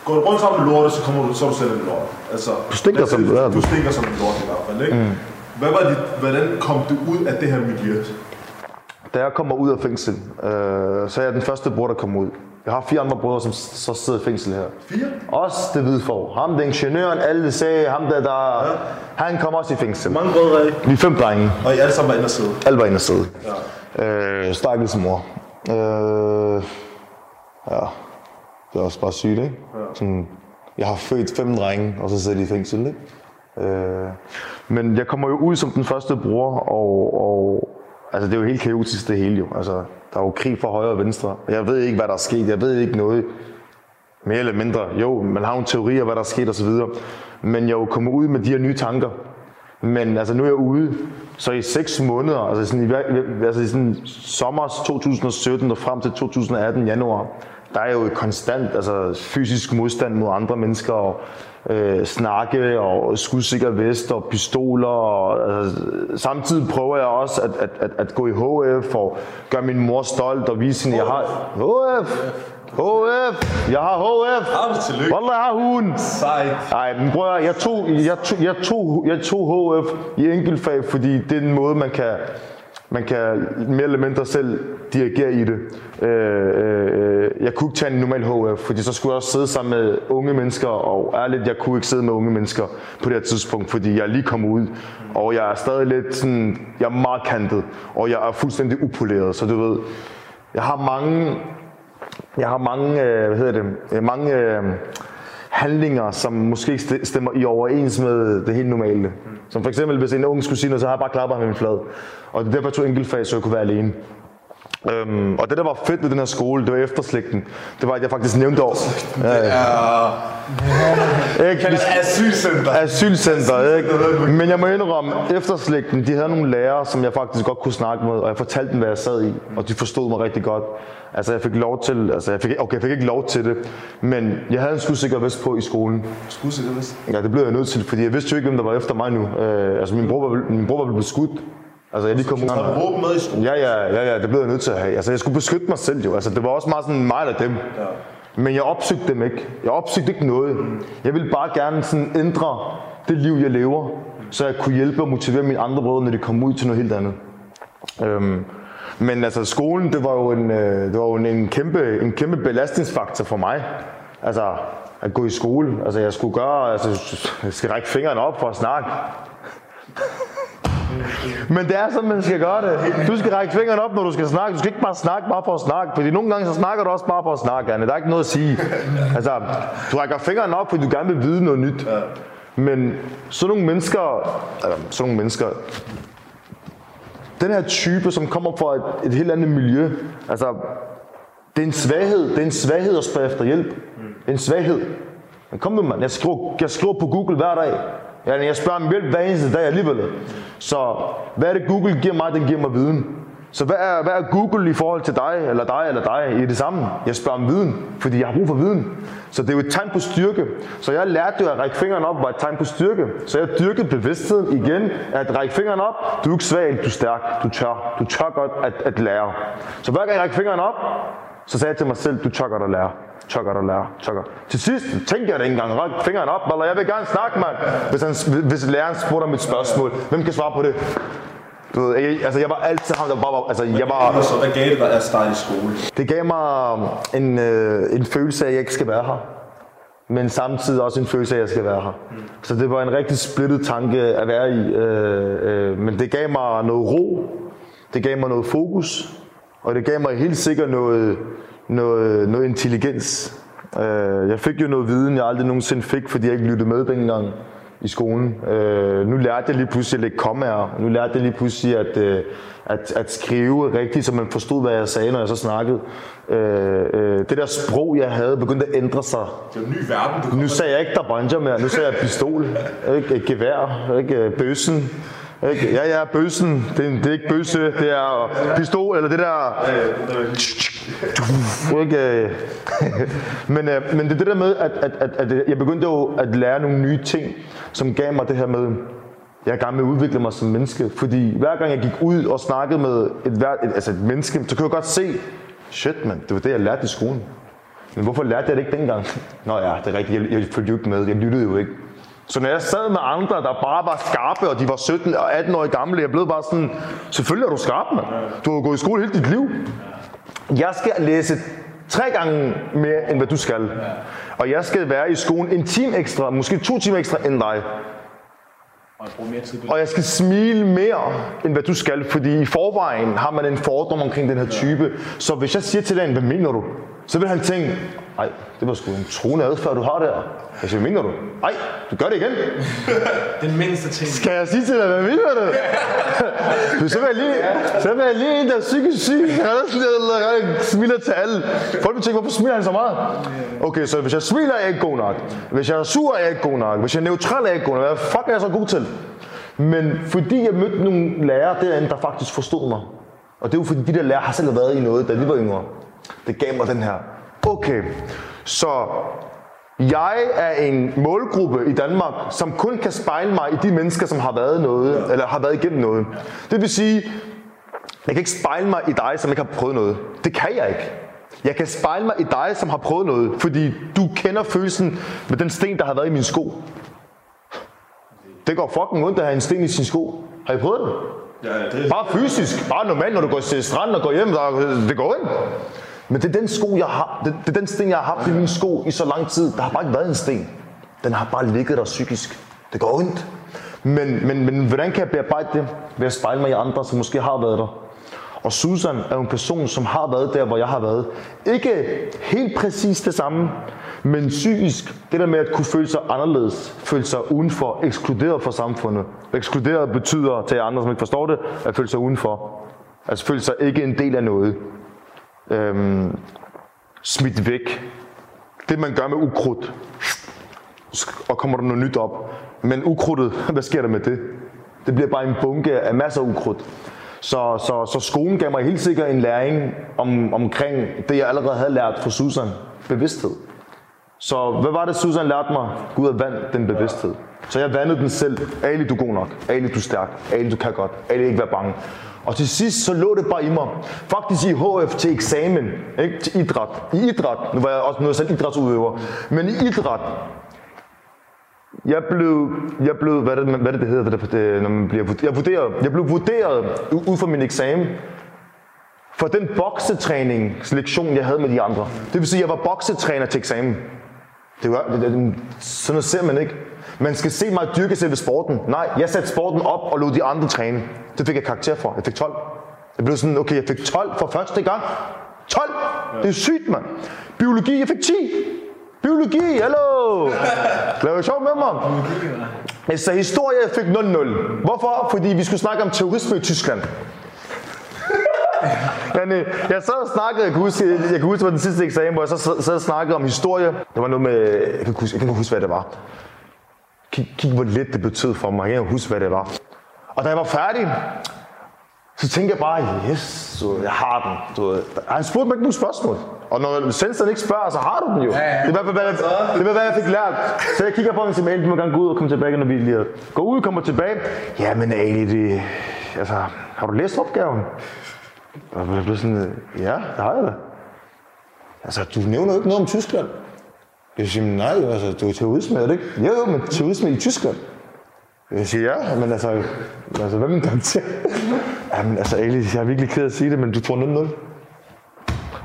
går du rundt sammen med lorte, så, kommer du, så er du selv en lort. Altså, Du stinker som- sige, ja, Du stinker som en lort i hvert fald, ikke? Mm. Hvad var dit, hvordan kom du ud af det her miljø? Da jeg kommer ud af fængsel, øh, så er jeg den første bror, der kommer ud. Jeg har fire andre brødre, som så sidder i fængsel her. Fire? Også det hvide for. Ham, der ingeniøren, alle sagde, ham der, der... Ja. Han kommer også i fængsel. Mange brødre er I? Vi er fem drenge. Og I alle sammen var inde og sidde. Alle var inde og sidde. Ja. Øh, Stakkels mor. Øh, ja, det er også bare sygt, ikke? Ja. Sådan, jeg har født fem drenge, og så sidder de i fængsel, ikke? Øh, men jeg kommer jo ud som den første bror, og, og altså, det er jo helt kaotisk det hele jo. Altså, der er jo krig fra højre og venstre. Jeg ved ikke, hvad der er sket. Jeg ved ikke noget mere eller mindre. Jo, man har jo en teori af, hvad der er sket osv. Men jeg er jo kommet ud med de her nye tanker. Men altså, nu er jeg ude, så i seks måneder, altså, sådan, i, altså i sådan sommer 2017 og frem til 2018 januar, der er jo et konstant altså, fysisk modstand mod andre mennesker, og øh, snakke og skudsikker vest og pistoler. Og, altså, samtidig prøver jeg også at, at, at, at gå i HF og gøre min mor stolt og vise hende, jeg har HF. HF! Jeg har HF! Wallah, jeg har hun! Sejt. Nej, men prøv at, jeg tog, jeg, tog, jeg, tog, jeg tog HF i enkeltfag, fordi det er en måde, man kan, man kan mere eller mindre selv dirigere i det. Øh, øh, jeg kunne ikke tage en normal HF, fordi så skulle jeg også sidde sammen med unge mennesker, og ærligt, jeg kunne ikke sidde med unge mennesker på det her tidspunkt, fordi jeg er lige kommet ud, og jeg er stadig lidt sådan, jeg er meget kantet, og jeg er fuldstændig upoleret, så du ved, jeg har mange jeg har mange, øh, hvad hedder det, øh, mange øh, handlinger, som måske ikke stemmer i overens med det helt normale. Som for eksempel, hvis en ung skulle sige noget, så har jeg bare klappet ham i min flad. Og det er derfor, jeg tog enkeltfag, så jeg kunne være alene. Øhm, og det, der var fedt ved den her skole, det var efterslægten. Det var, at jeg faktisk nævnte over. Ja, ja. Ikke? Vi- Asylcenter. Asylcenter, ikke? Men jeg må indrømme, efterslægten, de havde nogle lærere, som jeg faktisk godt kunne snakke med, og jeg fortalte dem, hvad jeg sad i, og de forstod mig rigtig godt. Altså, jeg fik lov til, altså, jeg fik, okay, jeg fik ikke lov til det, men jeg havde en skudsikker vest på i skolen. Skudsikker vest. Ja, det blev jeg nødt til, fordi jeg vidste jo ikke, hvem der var efter mig nu. Øh, altså, min bror var, min bror var blevet skudt. Altså, jeg lige kom ud. Har du våben med i skolen? Ja, ja, ja, ja, det blev jeg nødt til at have. Altså, jeg skulle beskytte mig selv jo. Altså, det var også meget sådan mig eller dem. Ja. Men jeg opsøgte dem ikke. Jeg opsøgte ikke noget. Jeg ville bare gerne sådan ændre det liv, jeg lever, så jeg kunne hjælpe og motivere mine andre brødre, når de kom ud til noget helt andet. Øhm, men altså, skolen, det var jo en, øh, det var jo en, en, kæmpe, en kæmpe belastningsfaktor for mig. Altså, at gå i skole. Altså, jeg skulle gøre, altså, jeg skal række fingeren op for at snakke. Men det er sådan, man skal gøre det. Du skal række fingeren op, når du skal snakke. Du skal ikke bare snakke bare for at snakke. Fordi nogle gange så snakker du også bare for at snakke, Anne. Der er ikke noget at sige. Altså, du rækker fingeren op, fordi du gerne vil vide noget nyt. Men sådan nogle mennesker, altså, sådan nogle mennesker, den her type, som kommer fra et, et helt andet miljø, altså, det er en svaghed. Det er en svaghed at spørge efter hjælp. Mm. en svaghed. Men kom nu, mand. Jeg skriver, jeg skriver på Google hver dag. Ja, jeg spørger om hjælp hver eneste dag alligevel. Så hvad er det, Google giver mig? Den giver mig viden. Så hvad er, hvad er Google i forhold til dig, eller dig, eller dig? I det samme. Jeg spørger om viden, fordi jeg har brug for viden. Så det er jo et tegn på styrke. Så jeg lærte jo at række fingeren op var et tegn på styrke. Så jeg dyrkede bevidstheden igen, at række fingeren op. Du er ikke svag, du er stærk, du tør. Du tør godt at, at lære. Så hver gang jeg rækker fingeren op, så sagde jeg til mig selv, du tør godt at lære. Tør godt at lære. Tør godt. Til sidst tænkte jeg det ikke engang. Ræk fingeren op, eller jeg vil gerne snakke, mand. Hvis, han, hvis læreren spurgte om et spørgsmål, hvem kan svare på det? Du ved, jeg, altså jeg var altid ham, der bare var, altså jeg var, Så hvad gav det dig at starte i skole? det gav mig en, øh, en følelse af, at jeg ikke skal være her. Men samtidig også en følelse af, at jeg skal være her. Så det var en rigtig splittet tanke at være i. Øh, øh, men det gav mig noget ro. Det gav mig noget fokus. Og det gav mig helt sikkert noget, noget, noget intelligens. Øh, jeg fik jo noget viden, jeg aldrig nogensinde fik, fordi jeg ikke lyttede med dengang i skolen. Øh, nu lærte jeg lige pludselig at lægge kommaer. Nu lærte jeg lige pludselig at, øh, at, at skrive rigtigt, så man forstod, hvad jeg sagde, når jeg så snakkede. Øh, øh, det der sprog, jeg havde, begyndte at ændre sig. Det jo en ny verden, du Nu sagde jeg ikke Dabanja mere, nu sagde jeg pistol, ikke gevær, ikke bøssen. Ikke? Ja, ja, bøssen. Det er, det er ikke bøsse, det er pistol, eller det der... Ikke? men, øh, men det er det der med, at, at, at, at jeg begyndte jo at lære nogle nye ting, som gav mig det her med, jeg er i gang med at udvikle mig som menneske. Fordi hver gang jeg gik ud og snakkede med et, et, altså et menneske, så kunne jeg godt se, shit man, det var det, jeg lærte i skolen. Men hvorfor lærte jeg det ikke dengang? Nå ja, det er rigtigt, jeg, jeg følte jo ikke med, jeg lyttede jo ikke. Så når jeg sad med andre, der bare var skarpe, og de var 17 og 18 år gamle, jeg blev bare sådan, selvfølgelig er du skarp, mand. Du har gået i skole hele dit liv. Jeg skal læse tre gange mere, end hvad du skal. Og jeg skal være i skolen en time ekstra, måske to timer ekstra end dig. Og jeg skal smile mere, end hvad du skal, fordi i forvejen har man en fordom omkring den her type. Så hvis jeg siger til dig, hvad mener du? Så vil han tænke, nej, det var sgu en troende adfærd, du har der. Jeg siger, mener du? Nej, du gør det igen. den mindste ting. Skal jeg sige til dig, hvad mener du? Du, så vil jeg lige, så vil jeg lige en, der er psykisk syg. Han er smiler til alle. Folk vil tænke, hvorfor smiler han så meget? Okay, så hvis jeg smiler, er jeg ikke god nok. Hvis jeg er sur, er jeg ikke god nok. Hvis jeg er neutral, er jeg ikke god nok. Hvad fuck er jeg så god til? Men fordi jeg mødte nogle lærere derinde, der faktisk forstod mig. Og det er jo fordi, de der lærere har selv været i noget, da de var yngre. Det gav mig den her. Okay, så jeg er en målgruppe i Danmark, som kun kan spejle mig i de mennesker, som har været noget, eller har været igennem noget. Det vil sige, jeg kan ikke spejle mig i dig, som ikke har prøvet noget. Det kan jeg ikke. Jeg kan spejle mig i dig, som har prøvet noget, fordi du kender følelsen med den sten, der har været i min sko. Det går fucking ondt at have en sten i sin sko. Har I prøvet det? Ja, det Bare fysisk. Bare normalt, når du går til stranden og går hjem, der, det går ondt. Men det er den sko, jeg har, det, det er den sten, jeg har haft i min sko i så lang tid. Der har bare ikke været en sten. Den har bare ligget der psykisk. Det går ondt. Men, men, men hvordan kan jeg bearbejde det? Ved at spejle mig i andre, som måske har været der. Og Susan er en person, som har været der, hvor jeg har været. Ikke helt præcis det samme, men psykisk, det der med at kunne føle sig anderledes, føle sig udenfor, ekskluderet fra samfundet. Ekskluderet betyder til andre, som ikke forstår det, at føle sig udenfor. Altså føle sig ikke en del af noget. Øhm, smidt væk. Det man gør med ukrudt. Og kommer der noget nyt op. Men ukrudtet, hvad sker der med det? Det bliver bare en bunke af masser af ukrudt. Så, så, så skolen gav mig helt sikkert en læring om, omkring det, jeg allerede havde lært fra Susan. Bevidsthed. Så hvad var det, Susan lærte mig? Gud er vand den bevidsthed. Så jeg vandede den selv. Ali, du er god nok. Ali, du er stærk. Ali, du kan godt. Ali, ikke være bange. Og til sidst, så lå det bare i mig. Faktisk i HF til eksamen, ikke? til idræt. I idræt, nu var jeg også noget selv idrætsudøver, men i idræt, jeg blev, jeg blev hvad, det, hvad det, det hedder, det, det, når man bliver jeg vurderet, jeg blev vurderet ud fra min eksamen for den boksetræningslektion, jeg havde med de andre. Det vil sige, at jeg var boksetræner til eksamen. Det var, det, det, sådan noget ser man ikke. Man skal se mig dyrke selve sporten. Nej, jeg satte sporten op og lod de andre træne. Det fik jeg karakter for. Jeg fik 12. Jeg blev sådan, okay, jeg fik 12 for første gang. 12! Det er sygt, mand. Biologi, jeg fik 10. Biologi, hallo! Laver sjov med mig? Altså, historie, jeg fik 0-0. Hvorfor? Fordi vi skulle snakke om terrorisme i Tyskland. Men øh, jeg sad og snakkede, jeg kan huske, jeg kan huske, det var den sidste eksamen, hvor jeg så sad, og snakkede om historie. Det var noget med, jeg kan, huske, jeg kan ikke huske, hvad det var. Kig, kig, hvor lidt det betød for mig. Jeg kan huske, hvad det var. Og da jeg var færdig, så tænkte jeg bare, yes, så jeg har den. Du, han spurgte mig ikke nogen spørgsmål. Og når sensoren ikke spørger, så har du den jo. Ja, ja. Det er hvad, hvad, det er, hvad jeg fik lært. Så jeg kigger på hende og siger, du må gerne gå ud og komme tilbage, når vi lige Gå ud og kommer tilbage. Ja, men Ali, det, altså, har du læst opgaven? Og jeg blev sådan, ja, det har jeg da. Altså, du nævner jo ikke noget om Tyskland. Jeg siger, nej, altså, du er terrorisme, er det ikke? Jo, jo, men terrorisme i Tyskland. Jeg siger, ja, men altså, altså hvad er min karakter? Jamen, altså, Ali, jeg er virkelig ked af at sige det, men du får 0-0.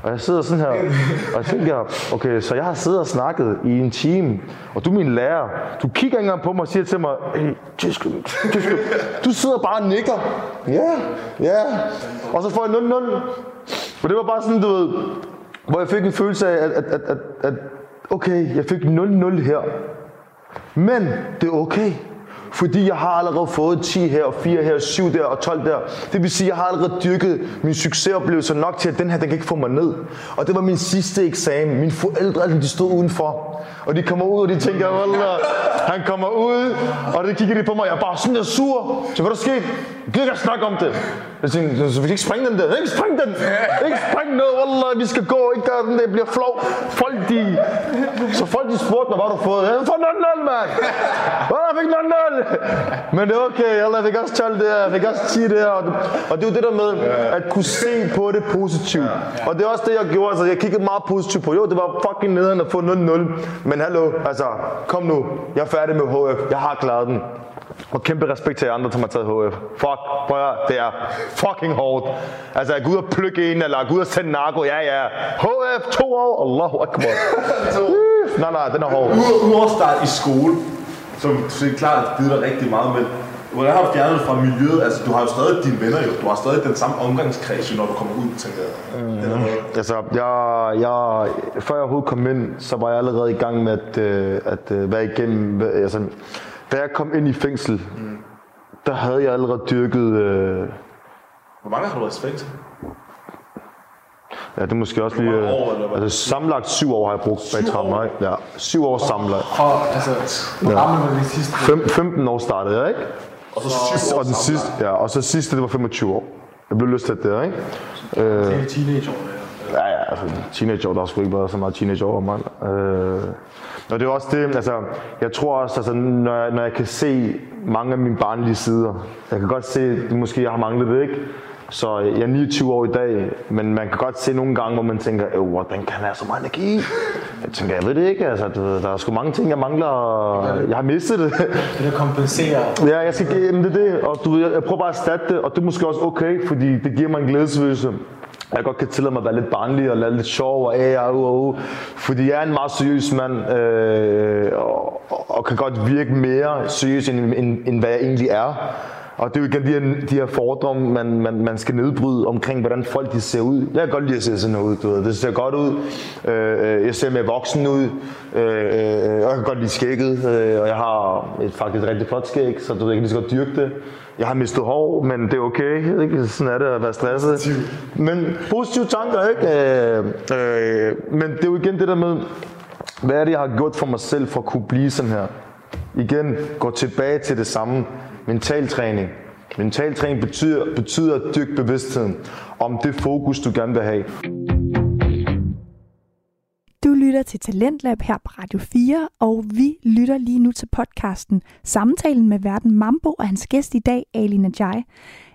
Og jeg sidder sådan her, og jeg tænker, okay, så jeg har siddet og snakket i en time, og du er min lærer. Du kigger ikke engang på mig og siger til mig, hey, tysk, tysk. Du sidder bare og nikker. Ja, ja. Og så får jeg 0-0. Og det var bare sådan, du ved, hvor jeg fik en følelse af, at, at, at, at, at okay, jeg fik 0-0 her. Men det er okay. Fordi jeg har allerede fået 10 her, og 4 her, 7 der og 12 der. Det vil sige, at jeg har allerede dyrket min succesoplevelse nok til, at den her, den kan ikke få mig ned. Og det var min sidste eksamen. Mine forældre, de stod udenfor. Og de kommer ud, og de tænker, Wallah, han kommer ud. Og det kigger de på mig, jeg er bare sådan der sur. Så hvad der sket? Jeg gider ikke snakke om det. Jeg tænkte, så vi kan ikke springe den der. Ikke springe den. Ikke springe noget, Wallah, vi skal gå. Ikke gøre den der, bliver flov. Folk de... Så folk de spurgte mig, hvad du fået? Jeg fået 0-0, mand. Hvad jeg fik 0-0. Men det er okay, jeg fik også 12 der, jeg fik også 10 der. Og det, og det er jo det der med, at kunne se på det positivt. Og det er også det, jeg gjorde. Altså, jeg kiggede meget positivt på. Jo, det var fucking nederen at få 0-0. Men hallo, altså, kom nu. Jeg er færdig med HF. Jeg har klaret den. Og kæmpe respekt til jer andre, som har taget HF. Fuck, prøv at, det er fucking hårdt. Altså, at gå ud og plukke en, eller gå ud og sende narko, ja, ja. HF, to år, Allahu Akbar. nej, nej, den er hård. Udover start i skole, som så klart at givet dig rigtig meget, men hvordan har du fjernet det fra miljøet? Altså, du har jo stadig dine venner jo. Du har stadig den samme omgangskreds, når du kommer ud, tænker jeg. Mm. Altså, jeg, jeg, før jeg overhovedet kom ind, så var jeg allerede i gang med at, øh, at øh, være igennem, altså, da jeg kom ind i fængsel, mm. Der havde jeg allerede dyrket... Øh, Hvor mange har du været i fængsel? Ja, det er måske også lige... År, eller Øh, hvad? altså sammenlagt syv år har jeg brugt bag trammer, ikke? Ja, syv år sammenlagt. Og altså, var det sidste? Fem, 15 år startede jeg, ikke? Og så syv år Og den sidste, ja, og så sidste, det var 25 år. Jeg blev lyst til der, ikke? Øh, Det er teenageår, ja. Ja, altså teenageår, der har sgu ikke været så meget teenageår, mand. Øh, og det er også det, altså, jeg tror også, altså, når, jeg, når jeg kan se mange af mine barnlige sider, jeg kan godt se, at måske jeg har manglet det, ikke? Så jeg er 29 år i dag, men man kan godt se nogle gange, hvor man tænker, øh, hvordan kan han have så meget energi? Jeg tænker, jeg ved det ikke, altså, der er sgu mange ting, jeg mangler, og jeg har mistet det. Det der kompenserer. Ja, jeg skal give jamen, det er det, og du, jeg, jeg prøver bare at erstatte det, og det er måske også okay, fordi det giver mig en glædesfølelse. Jeg godt kan tillade mig at være lidt barnlig og lade lidt sjov og æh, og, og, og, fordi jeg er en meget seriøs mand, øh, og, og, og kan godt virke mere seriøs, end, end, end hvad jeg egentlig er. Og det er jo igen de her, de her fordomme, man, man, man skal nedbryde omkring, hvordan folk de ser ud. Jeg kan godt lide at se sådan noget ud, du ved. Det ser godt ud. Øh, jeg ser mere voksen ud. Øh, jeg kan godt lide skægget, øh, og jeg har et faktisk rigtig flot skæg, så du ved, jeg kan lige så godt dyrke det. Jeg har mistet hår, men det er okay. Ikke? Sådan er det at være stresset. Men positive tanker, ikke? Øh, øh, men det er jo igen det der med, hvad er det, jeg har gjort for mig selv for at kunne blive sådan her? Igen, gå tilbage til det samme. Mentaltræning. Mentaltræning betyder, betyder at dyrke bevidstheden om det fokus, du gerne vil have. Du lytter til Talentlab her på Radio 4, og vi lytter lige nu til podcasten Samtalen med verden Mambo og hans gæst i dag, Ali Najai.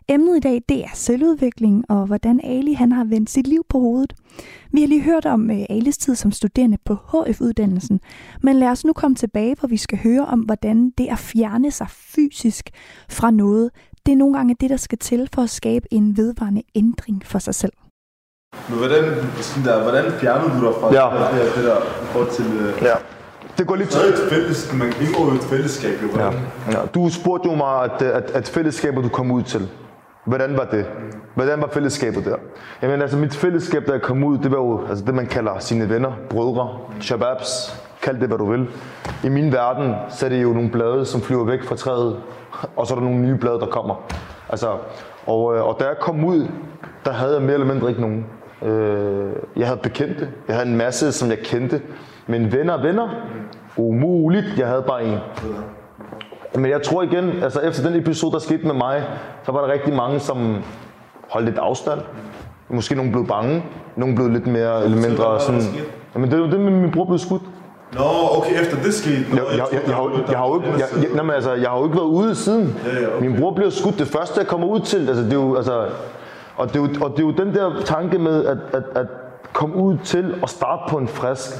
Emnet i dag, det er selvudvikling og hvordan Ali han har vendt sit liv på hovedet. Vi har lige hørt om uh, Alis tid som studerende på HF-uddannelsen, men lad os nu komme tilbage, hvor vi skal høre om, hvordan det at fjerne sig fysisk fra noget, det er nogle gange det, der skal til for at skabe en vedvarende ændring for sig selv. Men hvordan, sådan der, hvordan fjerner du dig fra Ja. det, der, det der forhold til... Øh, Ja. Det går lidt så er det et fælles, man indgår i et fællesskab, jo. Ja. Ja. Du spurgte jo mig, at, at, at fællesskabet, du kom ud til, hvordan var det? Hvordan var fællesskabet der? Jamen altså, mit fællesskab, da jeg kom ud, det var jo altså, det, man kalder sine venner, brødre, shababs, kald det, hvad du vil. I min verden, så er det jo nogle blade, som flyver væk fra træet, og så er der nogle nye blade, der kommer. Altså, og, øh, og da jeg kom ud, der havde jeg mere eller mindre ikke nogen. Øh, jeg havde bekendte. Jeg havde en masse, som jeg kendte. Men venner, venner, umuligt. Jeg havde bare en. Men jeg tror igen, altså efter den episode, der skete med mig, så var der rigtig mange, som holdt lidt afstand. Måske nogen blev bange, nogen blev lidt mere eller mindre sådan... Jamen det jo det med, min bror blev skudt. Nå, okay, efter det skete. Jeg, jeg, jeg, jeg, har, jeg, har jo ikke, jeg, jeg, nej, altså, jeg har jo ikke været ude siden. Ja, ja, okay. Min bror blev skudt det første, jeg kommer ud til. Altså, det er jo, altså, og, det er jo, og det er jo den der tanke med at, at, at komme ud til og starte på en frisk.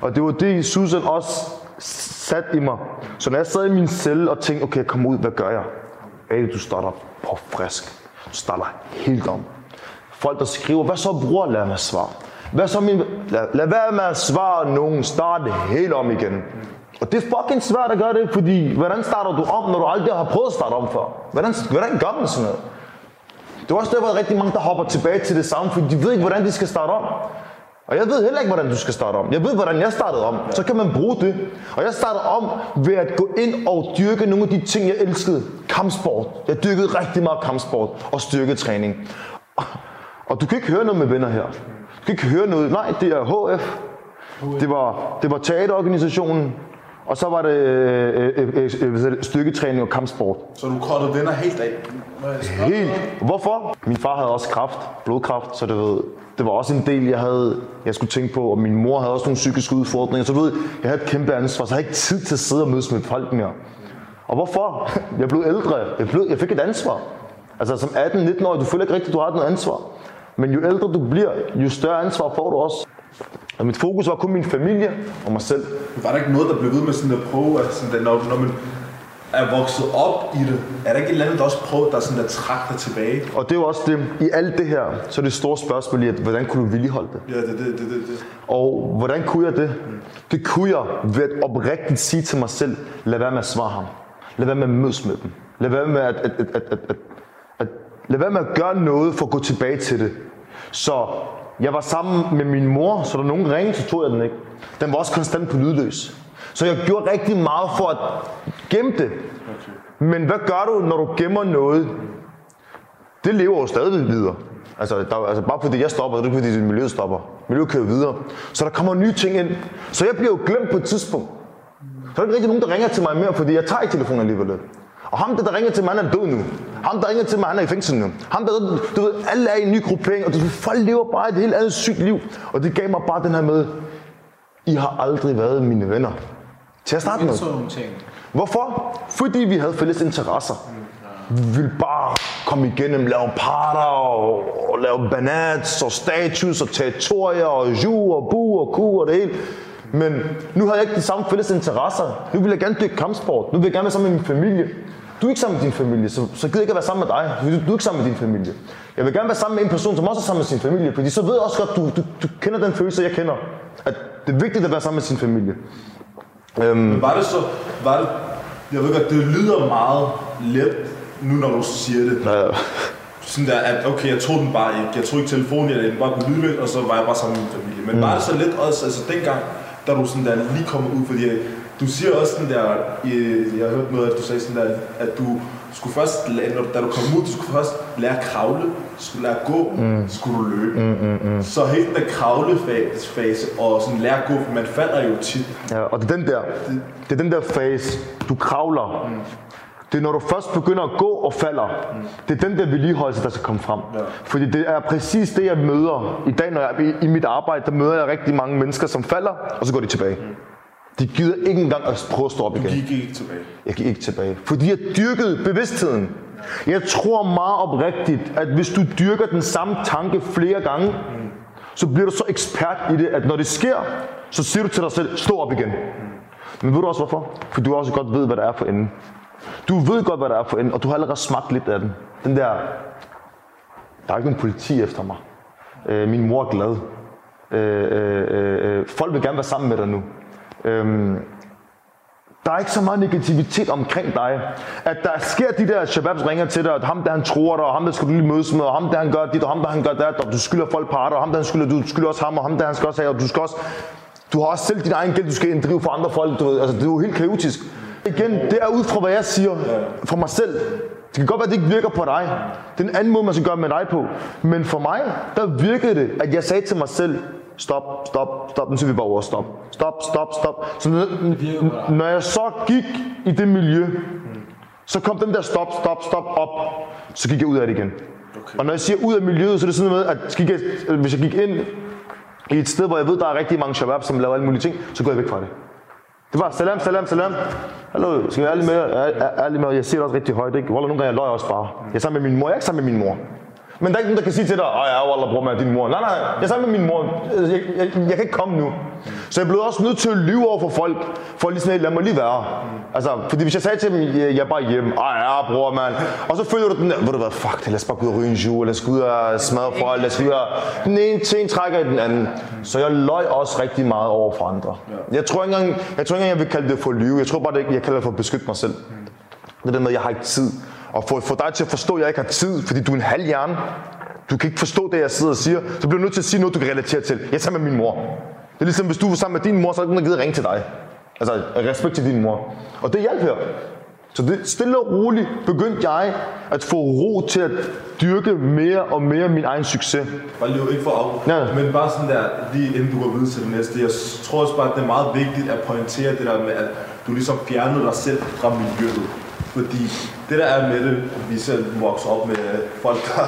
Og det var det, Susan også sat i mig. Så når jeg sad i min celle og tænkte, okay, jeg kommer ud, hvad gør jeg? Ali, du starter på frisk. Du starter helt om. Folk, der skriver, hvad så bror, lad mig svare. Hvad så min... Lad, lad være med at svare nogen, start helt om igen. Og det er fucking svært at gøre det, fordi hvordan starter du om, når du aldrig har prøvet at starte om før? Hvordan, hvordan gør man sådan noget? Det er også der hvor rigtig mange, der hopper tilbage til det samme, fordi de ved ikke, hvordan de skal starte om. Og jeg ved heller ikke, hvordan du skal starte om. Jeg ved, hvordan jeg startede om. Så kan man bruge det. Og jeg startede om ved at gå ind og dyrke nogle af de ting, jeg elskede. Kampsport. Jeg dyrkede rigtig meget kampsport og styrketræning. Og du kan ikke høre noget med venner her. Du kan ikke høre noget. Nej, det er HF. Det var, det var teaterorganisationen. Og så var det øh, øh, øh, øh, styrketræning og kampsport. Så du kortede venner helt af? Helt. Hvorfor? Min far havde også kræft, blodkræft, så det, ved, det var også en del, jeg havde, jeg skulle tænke på, og min mor havde også nogle psykiske udfordringer, så du ved, jeg havde et kæmpe ansvar, så jeg havde ikke tid til at sidde og mødes med folk mere. Og hvorfor? Jeg blev ældre, jeg, blev, jeg fik et ansvar. Altså som 18-19 år, du føler ikke rigtigt, du har noget ansvar. Men jo ældre du bliver, jo større ansvar får du også. Og mit fokus var kun min familie og mig selv. Var der ikke noget, der blev ved med sådan at prøve, at sådan, der, når, når man er vokset op i det, er der ikke et eller andet, der også prøvet, der sådan der træk dig tilbage? Og det er jo også det, i alt det her, så er det store spørgsmål i, at hvordan kunne du vedligeholde det? Ja, det, det, det, det, det. Og hvordan kunne jeg det? Det kunne jeg ved at oprigtigt sige til mig selv, lad være med at svare ham. Lad være med at mødes med dem. Lad være med at, at, at, at, at, at, at, lad være med at gøre noget for at gå tilbage til det. Så jeg var sammen med min mor, så der nogen ringede, så tog jeg den ikke. Den var også konstant på lydløs. Så jeg gjorde rigtig meget for at gemme det. Men hvad gør du, når du gemmer noget? det lever jo stadig videre. Altså, der, altså bare fordi jeg stopper, det er ikke fordi miljøet stopper. Miljøet kører videre. Så der kommer nye ting ind. Så jeg bliver jo glemt på et tidspunkt. Så er der ikke rigtig nogen, der ringer til mig mere, fordi jeg tager ikke telefonen alligevel. Og ham, der, der ringer til mig, han er død nu. Ham, der ringer til mig, han er i fængsel nu. Ham, der, du ved, alle er i en ny gruppering, og du ved, folk lever bare et helt andet sygt liv. Og det gav mig bare den her med, I har aldrig været mine venner. Til at starte med. Hvorfor? Fordi vi havde fælles interesser. Vi ville bare komme igennem, lave parter og, og lave banats og status og territorier og ju og bu og ku og det hele. Men nu har jeg ikke de samme fælles interesser. Nu vil jeg gerne dyrke kampsport. Nu vil jeg gerne være sammen med min familie. Du er ikke sammen med din familie, så, så gider jeg ikke at være sammen med dig. fordi Du, du er ikke sammen med din familie. Jeg vil gerne være sammen med en person, som også er sammen med sin familie. Fordi så ved jeg også godt, du, du, du kender den følelse, jeg kender. At det er vigtigt at være sammen med sin familie. Øhm, Var det så, var det, jeg ved godt, det lyder meget let nu når du siger det, Ja, sådan der, at okay, jeg tog den bare ikke. Jeg tog ikke telefonen, jeg den bare på lydløn, og så var jeg bare sammen med min familie. Men mm. var det så lidt også, altså dengang, da du sådan der lige kom ud, fordi du siger også sådan der, jeg har hørt noget, at du sagde sådan der, at du skulle først, når, da du kom ud, du skulle først lære at kravle, du skulle lære at gå, mm. skulle du løbe. Mm, mm, mm. Så hele den der kravlefase og sådan lære at gå, for man falder jo tit. Ja, og det er den der, det er den der fase, du kravler. Det er når du først begynder at gå og falder. Det er den der vedligeholdelse, der skal komme frem. Fordi det er præcis det, jeg møder i dag, når jeg er i, i mit arbejde. Der møder jeg rigtig mange mennesker, som falder, og så går de tilbage. De gider ikke engang at prøve at stå op igen. Gik ikke tilbage. Jeg gik ikke tilbage. Fordi jeg dyrkede bevidstheden. Jeg tror meget oprigtigt, at hvis du dyrker den samme tanke flere gange, så bliver du så ekspert i det, at når det sker, så siger du til dig selv, stå op igen. Men ved du også hvorfor? For du også godt ved, hvad der er for enden. Du ved godt, hvad der er for enden, og du har allerede smagt lidt af den. Den der, der er ikke nogen politi efter mig. Øh, min mor er glad. Øh, øh, øh, øh, folk vil gerne være sammen med dig nu. Øhm, der er ikke så meget negativitet omkring dig. At der sker de der shababs ringer til dig, at ham der han tror dig, og ham der skal du lige mødes med, og ham der han gør dit, og ham der han gør dat, og du skylder folk parter, og ham der han skylder, du skylder også ham, og ham der han skal også have, og du skal også... Du har også selv din egen gæld, du skal inddrive for andre folk, du ved. Altså, det er jo helt kaotisk. Igen, det er ud fra, hvad jeg siger for mig selv. Det kan godt være, at det ikke virker på dig. Det er en anden måde, man skal gøre med dig på. Men for mig, der virkede det, at jeg sagde til mig selv, stop, stop, stop, nu siger vi bare over, stop. Stop, stop, stop. Så når, når jeg så gik i det miljø, så kom den der stop, stop, stop op. Så gik jeg ud af det igen. Okay. Og når jeg siger ud af miljøet, så er det sådan noget med, at gik jeg, hvis jeg gik ind i et sted, hvor jeg ved, der er rigtig mange shabab, som laver alle mulige ting, så går jeg væk fra det. Det var salam, salam, salam. Hallo, skal jeg være ærlig med ærlig med. Jeg siger det også rigtig højt, ikke? Wallah, nogle gange jeg løjer også bare. Jeg er sammen med min mor. Jeg er ikke sammen med min mor. Men der er ikke nogen, der kan sige til dig, åh ja, Wallah, bror med din mor. Nej, nej, jeg er sammen med min mor. Jeg, jeg, jeg, jeg kan ikke komme nu. Så jeg blev også nødt til at lyve over for folk, for ligesom, at lad mig lige være. Altså, fordi hvis jeg sagde til dem, jeg, jeg er bare hjemme, ah ja, bror, mand. Og så føler du den der, ved du hvad, fuck det, lad os bare gå ud og ryge en jour, lad os gå ud og smadre folk, lad os gå ud og... Den ene ting trækker i den anden. Så jeg løj også rigtig meget over for andre. Jeg tror ikke engang, jeg, tror ikke engang, jeg vil kalde det for at lyve. Jeg tror bare, det, jeg kalder det for at beskytte mig selv. Det er det med, at jeg har ikke tid. Og for, for dig til at forstå, at jeg ikke har tid, fordi du er en halv hjerne. Du kan ikke forstå det, jeg sidder og siger. Så bliver du nødt til at sige noget, du kan relatere til. Jeg er sammen med min mor. Det er ligesom, hvis du var sammen med din mor, så er der ikke nogen, der gider ringe til dig. Altså, respekt til din mor. Og det hjælper her. Så det, stille og roligt begyndte jeg at få ro til at dyrke mere og mere min egen succes. Bare lige ikke for af, Ja. men bare sådan der, lige inden du går videre til det næste, jeg tror også bare, at det er meget vigtigt at pointere det der med, at du ligesom fjernede dig selv fra miljøet. Fordi det der er med det, vi selv vokser op med folk, der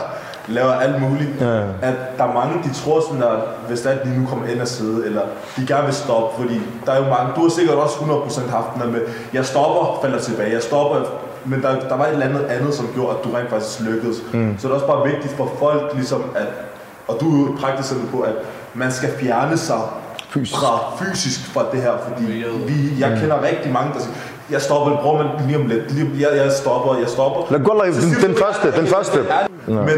laver alt muligt, Ja. at der er mange, de tror sådan, at hvis der er, de nu kommer ind og sidde, eller de gerne vil stoppe, fordi der er jo mange, du har sikkert også 100% haft den der med, jeg stopper, falder tilbage, jeg stopper, men der, der var et eller andet andet, som gjorde, at du rent faktisk lykkedes. Mm. Så det er også bare vigtigt for folk, ligesom at, og du er jo praktisk på, at man skal fjerne sig Fysisk. fra fysisk fra det her, fordi vi, jeg kender rigtig mange, der siger, jeg stopper, bror, men lige om lidt, lige, jeg, jeg stopper, jeg stopper. Lad Så den- du, den første, den første. Men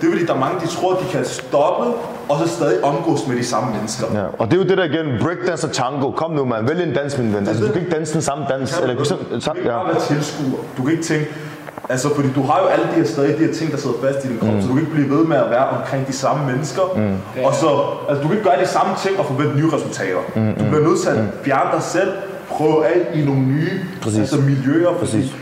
det er fordi, der er mange, de tror, de kan stoppe, og så stadig omgås med de samme mennesker. Ja, og det er jo det der igen, breakdance og tango. Kom nu, mand. Vælg en dans, min ven. Altså, du kan ikke danse den samme dans. Eller, Du så, kan så, ikke bare være tilskuer. Du kan ikke tænke, altså fordi du har jo alle de her stadig de her ting, der sidder fast i din krop, mm. så du kan ikke blive ved med at være omkring de samme mennesker. Mm. Og så, altså du kan ikke gøre de samme ting og forvente nye resultater. Mm. Du bliver nødt til at fjerne dig selv, prøve af i nogle nye Præcis. altså miljøer. Præcis.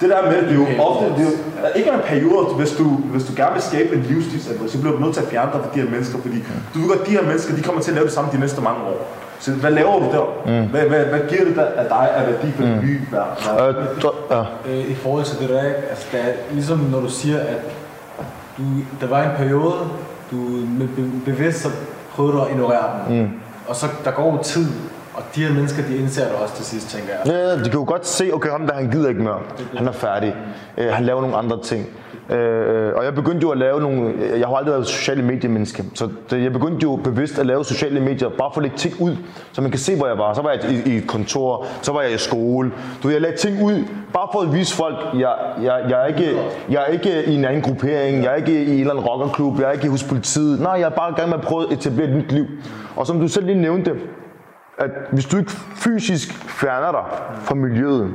Det der med, det er jo ofte, det er jo, der er ikke en periode, hvis du, hvis du gerne vil skabe en livsstilsændring, så bliver du nødt til at fjerne dig fra de her mennesker, fordi du ved godt, de her mennesker, de kommer til at lave det samme de næste mange år. Så hvad laver du der? Mm. Hvad, hvad, hvad giver det der af dig af værdi for mm. nye verden? Øh, ja. øh, i forhold til det der, ikke? altså der er, ligesom når du siger, at du, der var en periode, du med be- bevidst så prøvede du at ignorere den. Mm. Og så der går jo tid, og de her mennesker, de indser det også til sidst, tænker jeg. Ja, de kan jo godt se, okay, ham der, han gider ikke mere. Han er færdig. Øh, han laver nogle andre ting. Øh, og jeg begyndte jo at lave nogle... Jeg har aldrig været sociale mediemenneske, så det, jeg begyndte jo bevidst at lave sociale medier, bare for at lægge ting ud, så man kan se, hvor jeg var. Så var jeg i, i et kontor, så var jeg i skole. Du ved, jeg lagde ting ud, bare for at vise folk, jeg, jeg, jeg, er ikke, jeg er ikke i en anden gruppering, jeg er ikke i en eller anden rockerklub, jeg er ikke hos politiet. Nej, jeg er bare i gang med at prøve at etablere et nyt liv. Og som du selv lige nævnte, at hvis du ikke fysisk fjerner dig fra miljøet,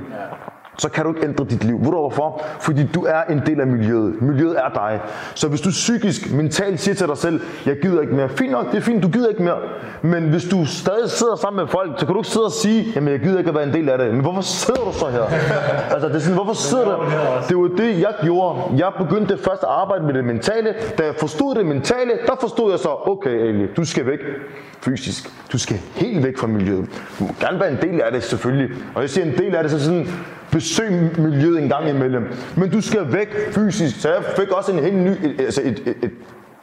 så kan du ikke ændre dit liv. Ved du hvorfor? Fordi du er en del af miljøet. Miljøet er dig. Så hvis du psykisk, mentalt siger til dig selv, jeg gider ikke mere. Fint nok, det er fint, du gider ikke mere. Men hvis du stadig sidder sammen med folk, så kan du ikke sidde og sige, jamen jeg gider ikke at være en del af det. Men hvorfor sidder du så her? altså det er sådan, hvorfor sidder du? Det var det, jeg gjorde. Jeg begyndte først at arbejde med det mentale. Da jeg forstod det mentale, der forstod jeg så, okay Ali, du skal væk fysisk. Du skal helt væk fra miljøet. Du må gerne være en del af det selvfølgelig. Og jeg siger en del af det, så sådan, besøg miljøet en gang imellem. Men du skal væk fysisk. Så jeg fik også en helt ny, altså et, et, et,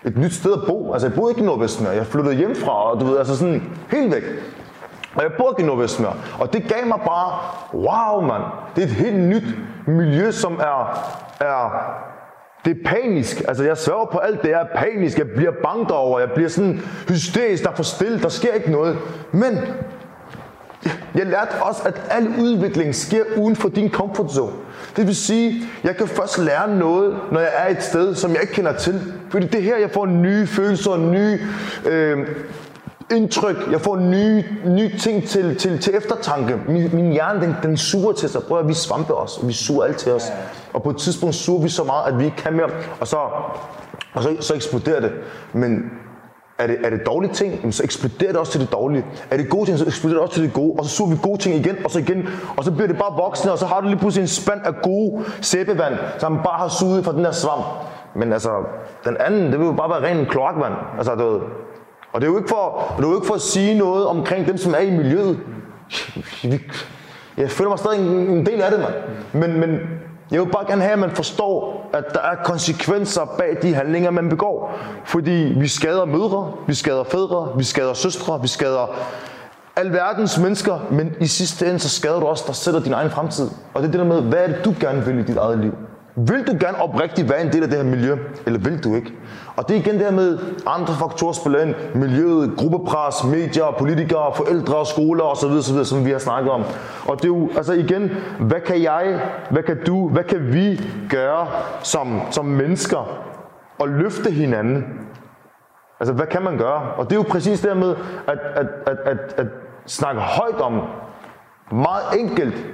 et nyt sted at bo. Altså jeg boede ikke i Nordvestmær. Jeg flyttede hjemmefra, og du ved, altså sådan helt væk. Og jeg bor ikke i Nordvestmær. Og det gav mig bare, wow mand, det er et helt nyt miljø, som er, er det er panisk. Altså, jeg sværger på alt det er panisk. Jeg bliver bange over. Jeg bliver sådan hysterisk. Der er for stille. Der sker ikke noget. Men jeg lærte også, at al udvikling sker uden for din comfort zone. Det vil sige, jeg kan først lære noget, når jeg er et sted, som jeg ikke kender til. Fordi det er her, jeg får nye følelser, nye øh, indtryk. Jeg får nye, nye ting til, til, til eftertanke. Min, min hjerne, den, den suger til sig. Prøv at vi svampe os. Vi suger alt til os. Og på et tidspunkt suger vi så meget, at vi ikke kan mere. Og så, og så, så eksploderer det. Men er det, er det dårlige ting, så eksploderer det også til det dårlige. Er det gode ting, så eksploderer det også til det gode. Og så suger vi gode ting igen, og så igen. Og så bliver det bare voksne, og så har du lige pludselig en spand af gode sæbevand, som bare har suget fra den her svamp. Men altså, den anden, det vil jo bare være ren kloakvand. Altså, du ved. Og det er jo ikke for, det er jo ikke for at sige noget omkring dem, som er i miljøet. Jeg føler mig stadig en, en del af det, mand. Men, men jeg vil bare gerne have, at man forstår, at der er konsekvenser bag de handlinger, man begår. Fordi vi skader mødre, vi skader fædre, vi skader søstre, vi skader alverdens mennesker, men i sidste ende, så skader du også dig selv og din egen fremtid. Og det er det der med, hvad er det, du gerne vil i dit eget liv? Vil du gerne oprigtigt være en del af det her miljø, eller vil du ikke? Og det er igen det her med andre faktorer spiller ind. Miljøet, gruppepres, medier, politikere, forældre, skoler osv., osv., som vi har snakket om. Og det er jo, altså igen, hvad kan jeg, hvad kan du, hvad kan vi gøre som, som mennesker og løfte hinanden? Altså, hvad kan man gøre? Og det er jo præcis det med at, at, at, at, at snakke højt om. Meget enkelt.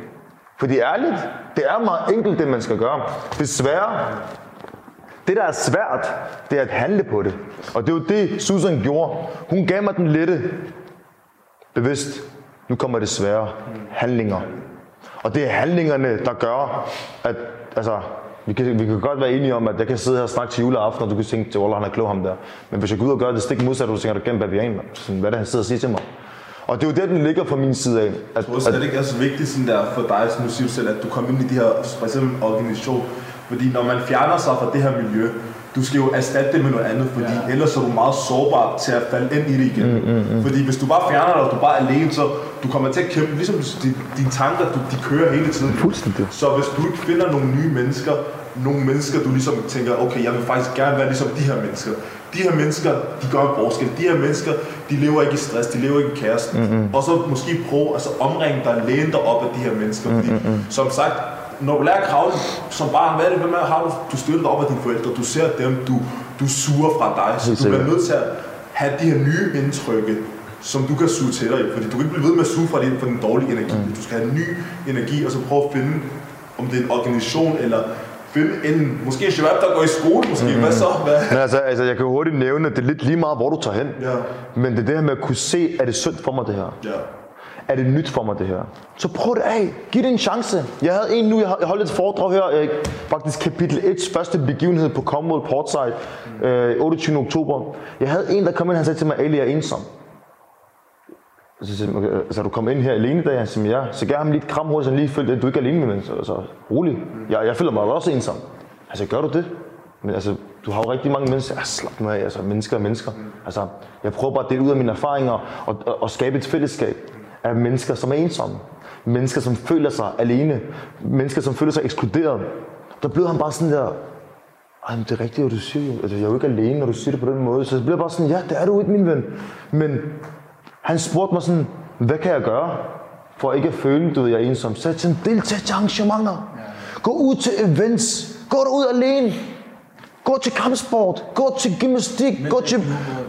Fordi ærligt, det er meget enkelt, det man skal gøre. Desværre, det der er svært, det er at handle på det. Og det er jo det, Susan gjorde. Hun gav mig den lette bevidst. Nu kommer det svære handlinger. Og det er handlingerne, der gør, at altså, vi kan, vi kan godt være enige om, at jeg kan sidde her og snakke til juleaften, og du kan tænke til Ola, han er klog ham der. Men hvis jeg går ud og gør det stik modsat, du tænker, du gennem bavian, sådan, hvad er det, han sidder og siger til mig? Og det er jo der, den ligger fra min side af. At, Hvor er det ikke er så vigtigt sådan der for dig, som du siger selv, at du kommer ind i de her, for eksempel organisation. Fordi når man fjerner sig fra det her miljø, du skal jo erstatte det med noget andet, fordi ja. ellers er du meget sårbar til at falde ind i det igen. Mm, mm, mm. Fordi hvis du bare fjerner dig, og du bare er alene, så du kommer til at kæmpe, ligesom dine, dine tanker, du, de kører hele tiden. Fuldstændig. Så hvis du ikke finder nogle nye mennesker, nogle mennesker, du ligesom tænker, okay, jeg vil faktisk gerne være ligesom de her mennesker. De her mennesker, de gør en forskel. De her mennesker, de lever ikke i stress, de lever ikke i kaos. Mm-hmm. Og så måske prøve altså omringe dig, læne dig op af de her mennesker. Fordi, mm-hmm. som sagt, når du lærer kravle som barn, hvad er det, hvad med, har du, du støtter dig op af dine forældre, du ser dem, du, du suger fra dig, så du bliver nødt til at have de her nye indtrykke, som du kan suge til dig, fordi du kan ikke blive ved med at suge fra, din, fra den dårlige energi. Mm. Du skal have ny energi, og så prøve at finde, om det er en organisation, eller finde en, måske en shabab, der går i skole, måske, mm. hvad så? Hvad? Men altså, altså, jeg kan hurtigt nævne, at det er lidt lige meget, hvor du tager hen. Ja. Men det er det her med at kunne se, er det synd for mig det her? Ja. Er det nyt for mig det her? Så prøv det af. Giv det en chance. Jeg havde en nu, jeg holdt et foredrag her, øh, faktisk kapitel 1, første begivenhed på Commonwealth Portside, øh, 28. oktober. Jeg havde en, der kom ind, han sagde til mig, Ali, jeg er ensom. Så siger okay, så er du kommet ind her alene i dag? Han siger, ja. Så gav ham lige et kram hurtigt, så han lige følte, at du ikke er alene med mig. Så, så rolig. Jeg, jeg føler mig også ensom. Altså, gør du det? Men altså, du har jo rigtig mange mennesker. Ja, slap nu af, altså, mennesker er mennesker. Altså, jeg prøver bare at dele ud af mine erfaringer og, og, og skabe et fællesskab af mennesker, som er ensomme. Mennesker, som føler sig alene. Mennesker, som føler sig ekskluderet. Der blev han bare sådan der, ej, det er rigtigt, hvad du siger. Altså, jeg er jo ikke alene, når du siger det på den måde. Så det bliver bare sådan, ja, det er du ikke, min ven. Men han spurgte mig sådan, hvad kan jeg gøre, for ikke at føle, du ved, jeg er ensom? Så jeg tænkte, deltag til arrangementer. Gå ud til events. Gå derud alene. Gå til kampsport, gå til gymnastik, gå til...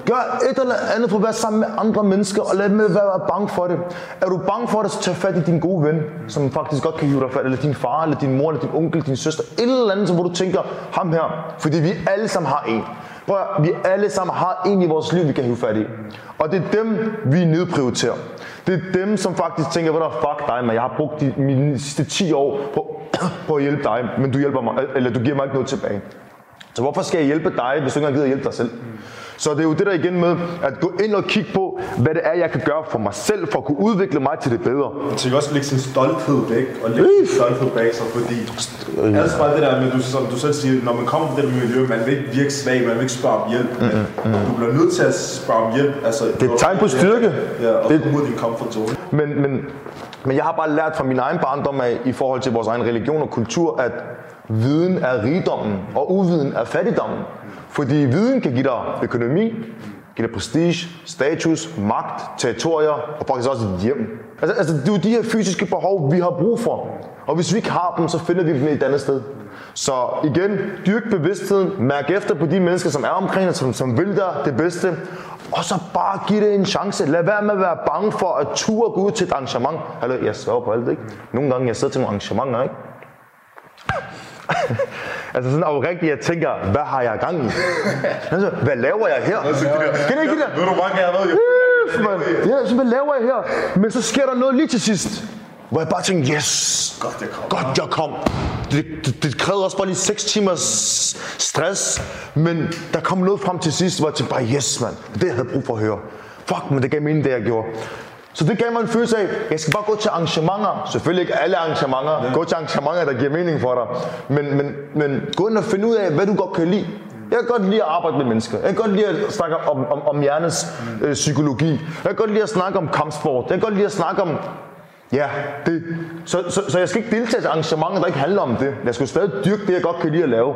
Gør et eller andet for at være sammen med andre mennesker, og lad med være bange for det. Er du bange for det, så tag fat i din gode ven, som faktisk godt kan hive dig fat, eller din far, eller din mor, eller din onkel, din søster, et eller andet, hvor du tænker, ham her, fordi vi alle sammen har en. Prøv at, vi alle sammen har en i vores liv, vi kan hive fat i. Og det er dem, vi nedprioriterer. Det er dem, som faktisk tænker, hvor der fuck dig, men jeg har brugt de, mine sidste 10 år på, på at hjælpe dig, men du hjælper mig, eller du giver mig ikke noget tilbage. Så hvorfor skal jeg hjælpe dig, hvis du ikke engang gider hjælpe dig selv? Så det er jo det der igen med at gå ind og kigge på, hvad det er, jeg kan gøre for mig selv, for at kunne udvikle mig til det bedre. Jeg tænker også lægge sin stolthed væk, og lægge sin stolthed bag sig, fordi altså bare det der med, du, som du selv siger, når man kommer fra det miljø, man vil ikke virke svag, man vil ikke spørge om hjælp, men du bliver nødt til at spørge om hjælp. Altså, Det er et tegn på styrke. Ja, og Det- af din comfort zone. Men, men, men jeg har bare lært fra min egen barndom af, i forhold til vores egen religion og kultur, at viden er rigdommen, og uviden er fattigdommen. Fordi viden kan give dig økonomi, give dig prestige, status, magt, territorier og faktisk også et hjem. Altså, altså det er jo de her fysiske behov, vi har brug for. Og hvis vi ikke har dem, så finder vi dem et andet sted. Så igen, dyrk bevidstheden, mærk efter på de mennesker, som er omkring dig, som, som vil dig det bedste, og så bare giv det en chance. Lad være med at være bange for at ture gå ud til et arrangement. Hallo, jeg svær på alt, ikke? Nogle gange jeg sidder til nogle arrangementer, ikke? altså sådan oprigtigt, jeg tænker, hvad har jeg gang i? altså, hvad laver jeg her? Kan I ikke det der? Ved du, hvor jeg mand. Ja, så hvad laver jeg her? Men så sker der noget lige til sidst. Hvor jeg bare tænkte, yes, Godt, jeg kom. godt jeg kom. Det, det, det krævede også bare lige 6 timers stress, men der kom noget frem til sidst, hvor jeg tænkte bare, yes mand, det jeg havde brug for at høre. Fuck, men det gav mening, det jeg gjorde. Så det gav mig en følelse af, jeg skal bare gå til arrangementer. Selvfølgelig ikke alle arrangementer. Ja. Gå til arrangementer, der giver mening for dig. Men, men, men gå ind og finde ud af, hvad du godt kan lide. Jeg kan godt lide at arbejde med mennesker. Jeg kan godt lide at snakke om, om, om hjernens øh, psykologi. Jeg kan godt lide at snakke om kampsport. Jeg kan godt lide at snakke om Ja, det. Så, så, så jeg skal ikke deltage til arrangementer, der ikke handler om det. Jeg skal stadig dyrke det, jeg godt kan lide at lave.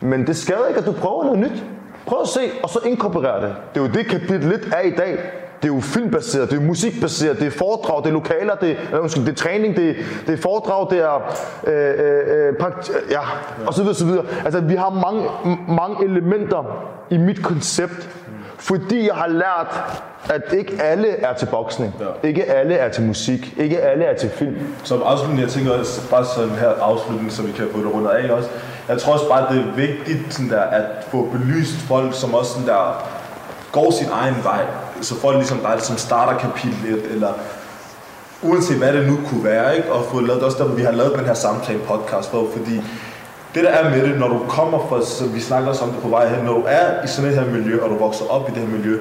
Men det skader ikke, at du prøver noget nyt. Prøv at se, og så inkorporere det. Det er jo det kapitel lidt er i dag. Det er jo filmbaseret, det er jo musikbaseret, det er foredrag, det er lokaler, det er, øh, undskyld, det er træning, det er, det er foredrag, det er øh, øh, øh, prakt, ja, og så videre, så videre. Altså, vi har mange, mange elementer i mit koncept, fordi jeg har lært, at ikke alle er til boksning, Ja. ikke alle er til musik, ikke alle er til film. Som afslutning, jeg tænker også, bare sådan her afslutning, så vi kan få det rundet af også. Jeg tror også bare, det er vigtigt sådan der, at få belyst folk, som også sådan der, går sin egen vej. Så folk ligesom dig, som starter 1, eller uanset hvad det nu kunne være, ikke? og få lavet også der, hvor vi har lavet den her samtale podcast for, fordi det der er med det, når du kommer fra, så vi snakker også om det på vej hen, når du er i sådan et her miljø, og du vokser op i det her miljø,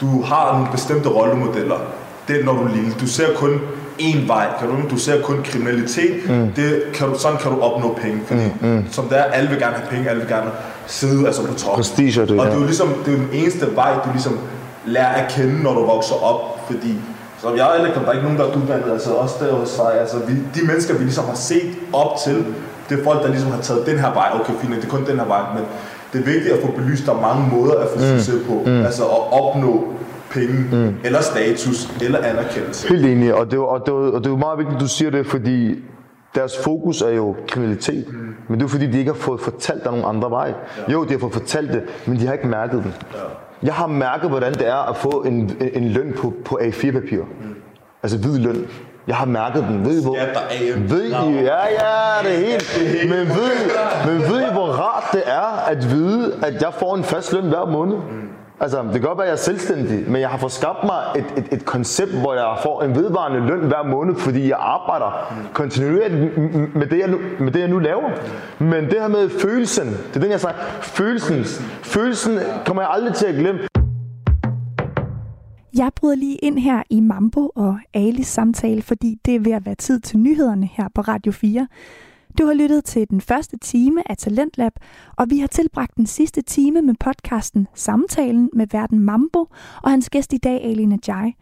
du har nogle bestemte rollemodeller. Det er, når du er lille. Du ser kun én vej, kan du, du ser kun kriminalitet. Mm. Det kan du, sådan kan du opnå penge. Fordi, mm, mm. Som det er, alle vil gerne have penge, alle vil gerne sidde altså på toppen. Prestige og det, og det er jo ligesom, det er den eneste vej, du ligesom lærer at kende, når du vokser op. Fordi som jeg er heller ikke, der er ikke nogen, der er uddannet, altså også der hos dig, altså vi, de mennesker, vi ligesom har set op til, det er folk, der ligesom har taget den her vej, okay fint, det er kun den her vej, men det er vigtigt at få belyst, der er mange måder at få succes på, mm. altså at opnå penge, mm. eller status, eller anerkendelse. Helt enig, og det, er, jo- og, det, og det er jo meget vigtigt, at du siger det, fordi deres fokus er jo kriminalitet. Mm. Men det er jo fordi, de ikke har fået fortalt dig nogle andre veje. Ja. Jo, de har fået fortalt det, men de har ikke mærket den. Ja. Jeg har mærket, hvordan det er at få en, en, løn på, på A4-papir. Mm. Altså hvid løn. Jeg har mærket den. Ved I, hvor, ved I, ja, ja, det er helt. Men ved, men ved I, hvor rart det er at vide, at jeg får en fast løn hver måned? Altså, det kan godt være, at jeg er selvstændig, men jeg har fået skabt mig et, et, et koncept, hvor jeg får en vedvarende løn hver måned, fordi jeg arbejder kontinuerligt med det, jeg nu, med det, jeg nu laver. Men det her med følelsen, det er den, jeg snakker. Følelsen, følelsen kommer jeg aldrig til at glemme. Jeg bryder lige ind her i Mambo og Alis samtale, fordi det er ved at være tid til nyhederne her på Radio 4. Du har lyttet til den første time af Talentlab, og vi har tilbragt den sidste time med podcasten Samtalen med verden Mambo og hans gæst i dag, Ali Najai.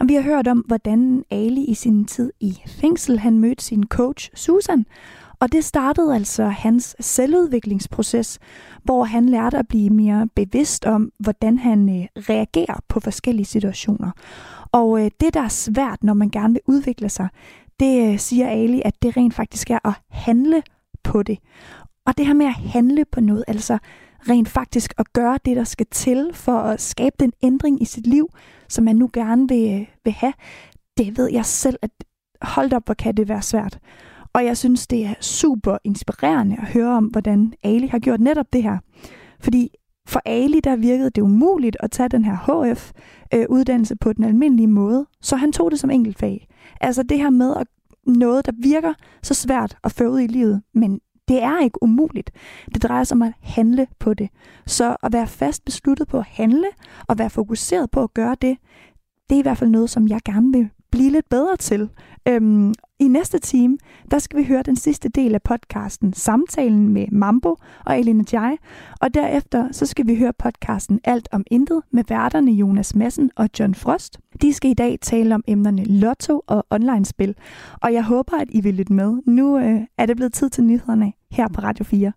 Og vi har hørt om, hvordan Ali i sin tid i fængsel, han mødte sin coach Susan, og det startede altså hans selvudviklingsproces, hvor han lærte at blive mere bevidst om, hvordan han øh, reagerer på forskellige situationer. Og øh, det, der er svært, når man gerne vil udvikle sig, det øh, siger Ali, at det rent faktisk er at handle på det. Og det her med at handle på noget, altså rent faktisk at gøre det, der skal til for at skabe den ændring i sit liv, som man nu gerne vil, øh, vil have, det ved jeg selv, at hold op, hvor kan det være svært. Og jeg synes, det er super inspirerende at høre om, hvordan Ali har gjort netop det her. Fordi for Ali, der virkede det umuligt at tage den her HF-uddannelse øh, på den almindelige måde, så han tog det som enkeltfag. Altså det her med at noget, der virker så svært at føre ud i livet, men det er ikke umuligt. Det drejer sig om at handle på det. Så at være fast besluttet på at handle og være fokuseret på at gøre det, det er i hvert fald noget, som jeg gerne vil blive lidt bedre til. Øhm, I næste time, der skal vi høre den sidste del af podcasten, samtalen med Mambo og Elina Jai, og derefter så skal vi høre podcasten Alt om Intet med værterne Jonas Madsen og John Frost. De skal i dag tale om emnerne lotto og online-spil, og jeg håber, at I vil lytte med. Nu øh, er det blevet tid til nyhederne her på Radio 4.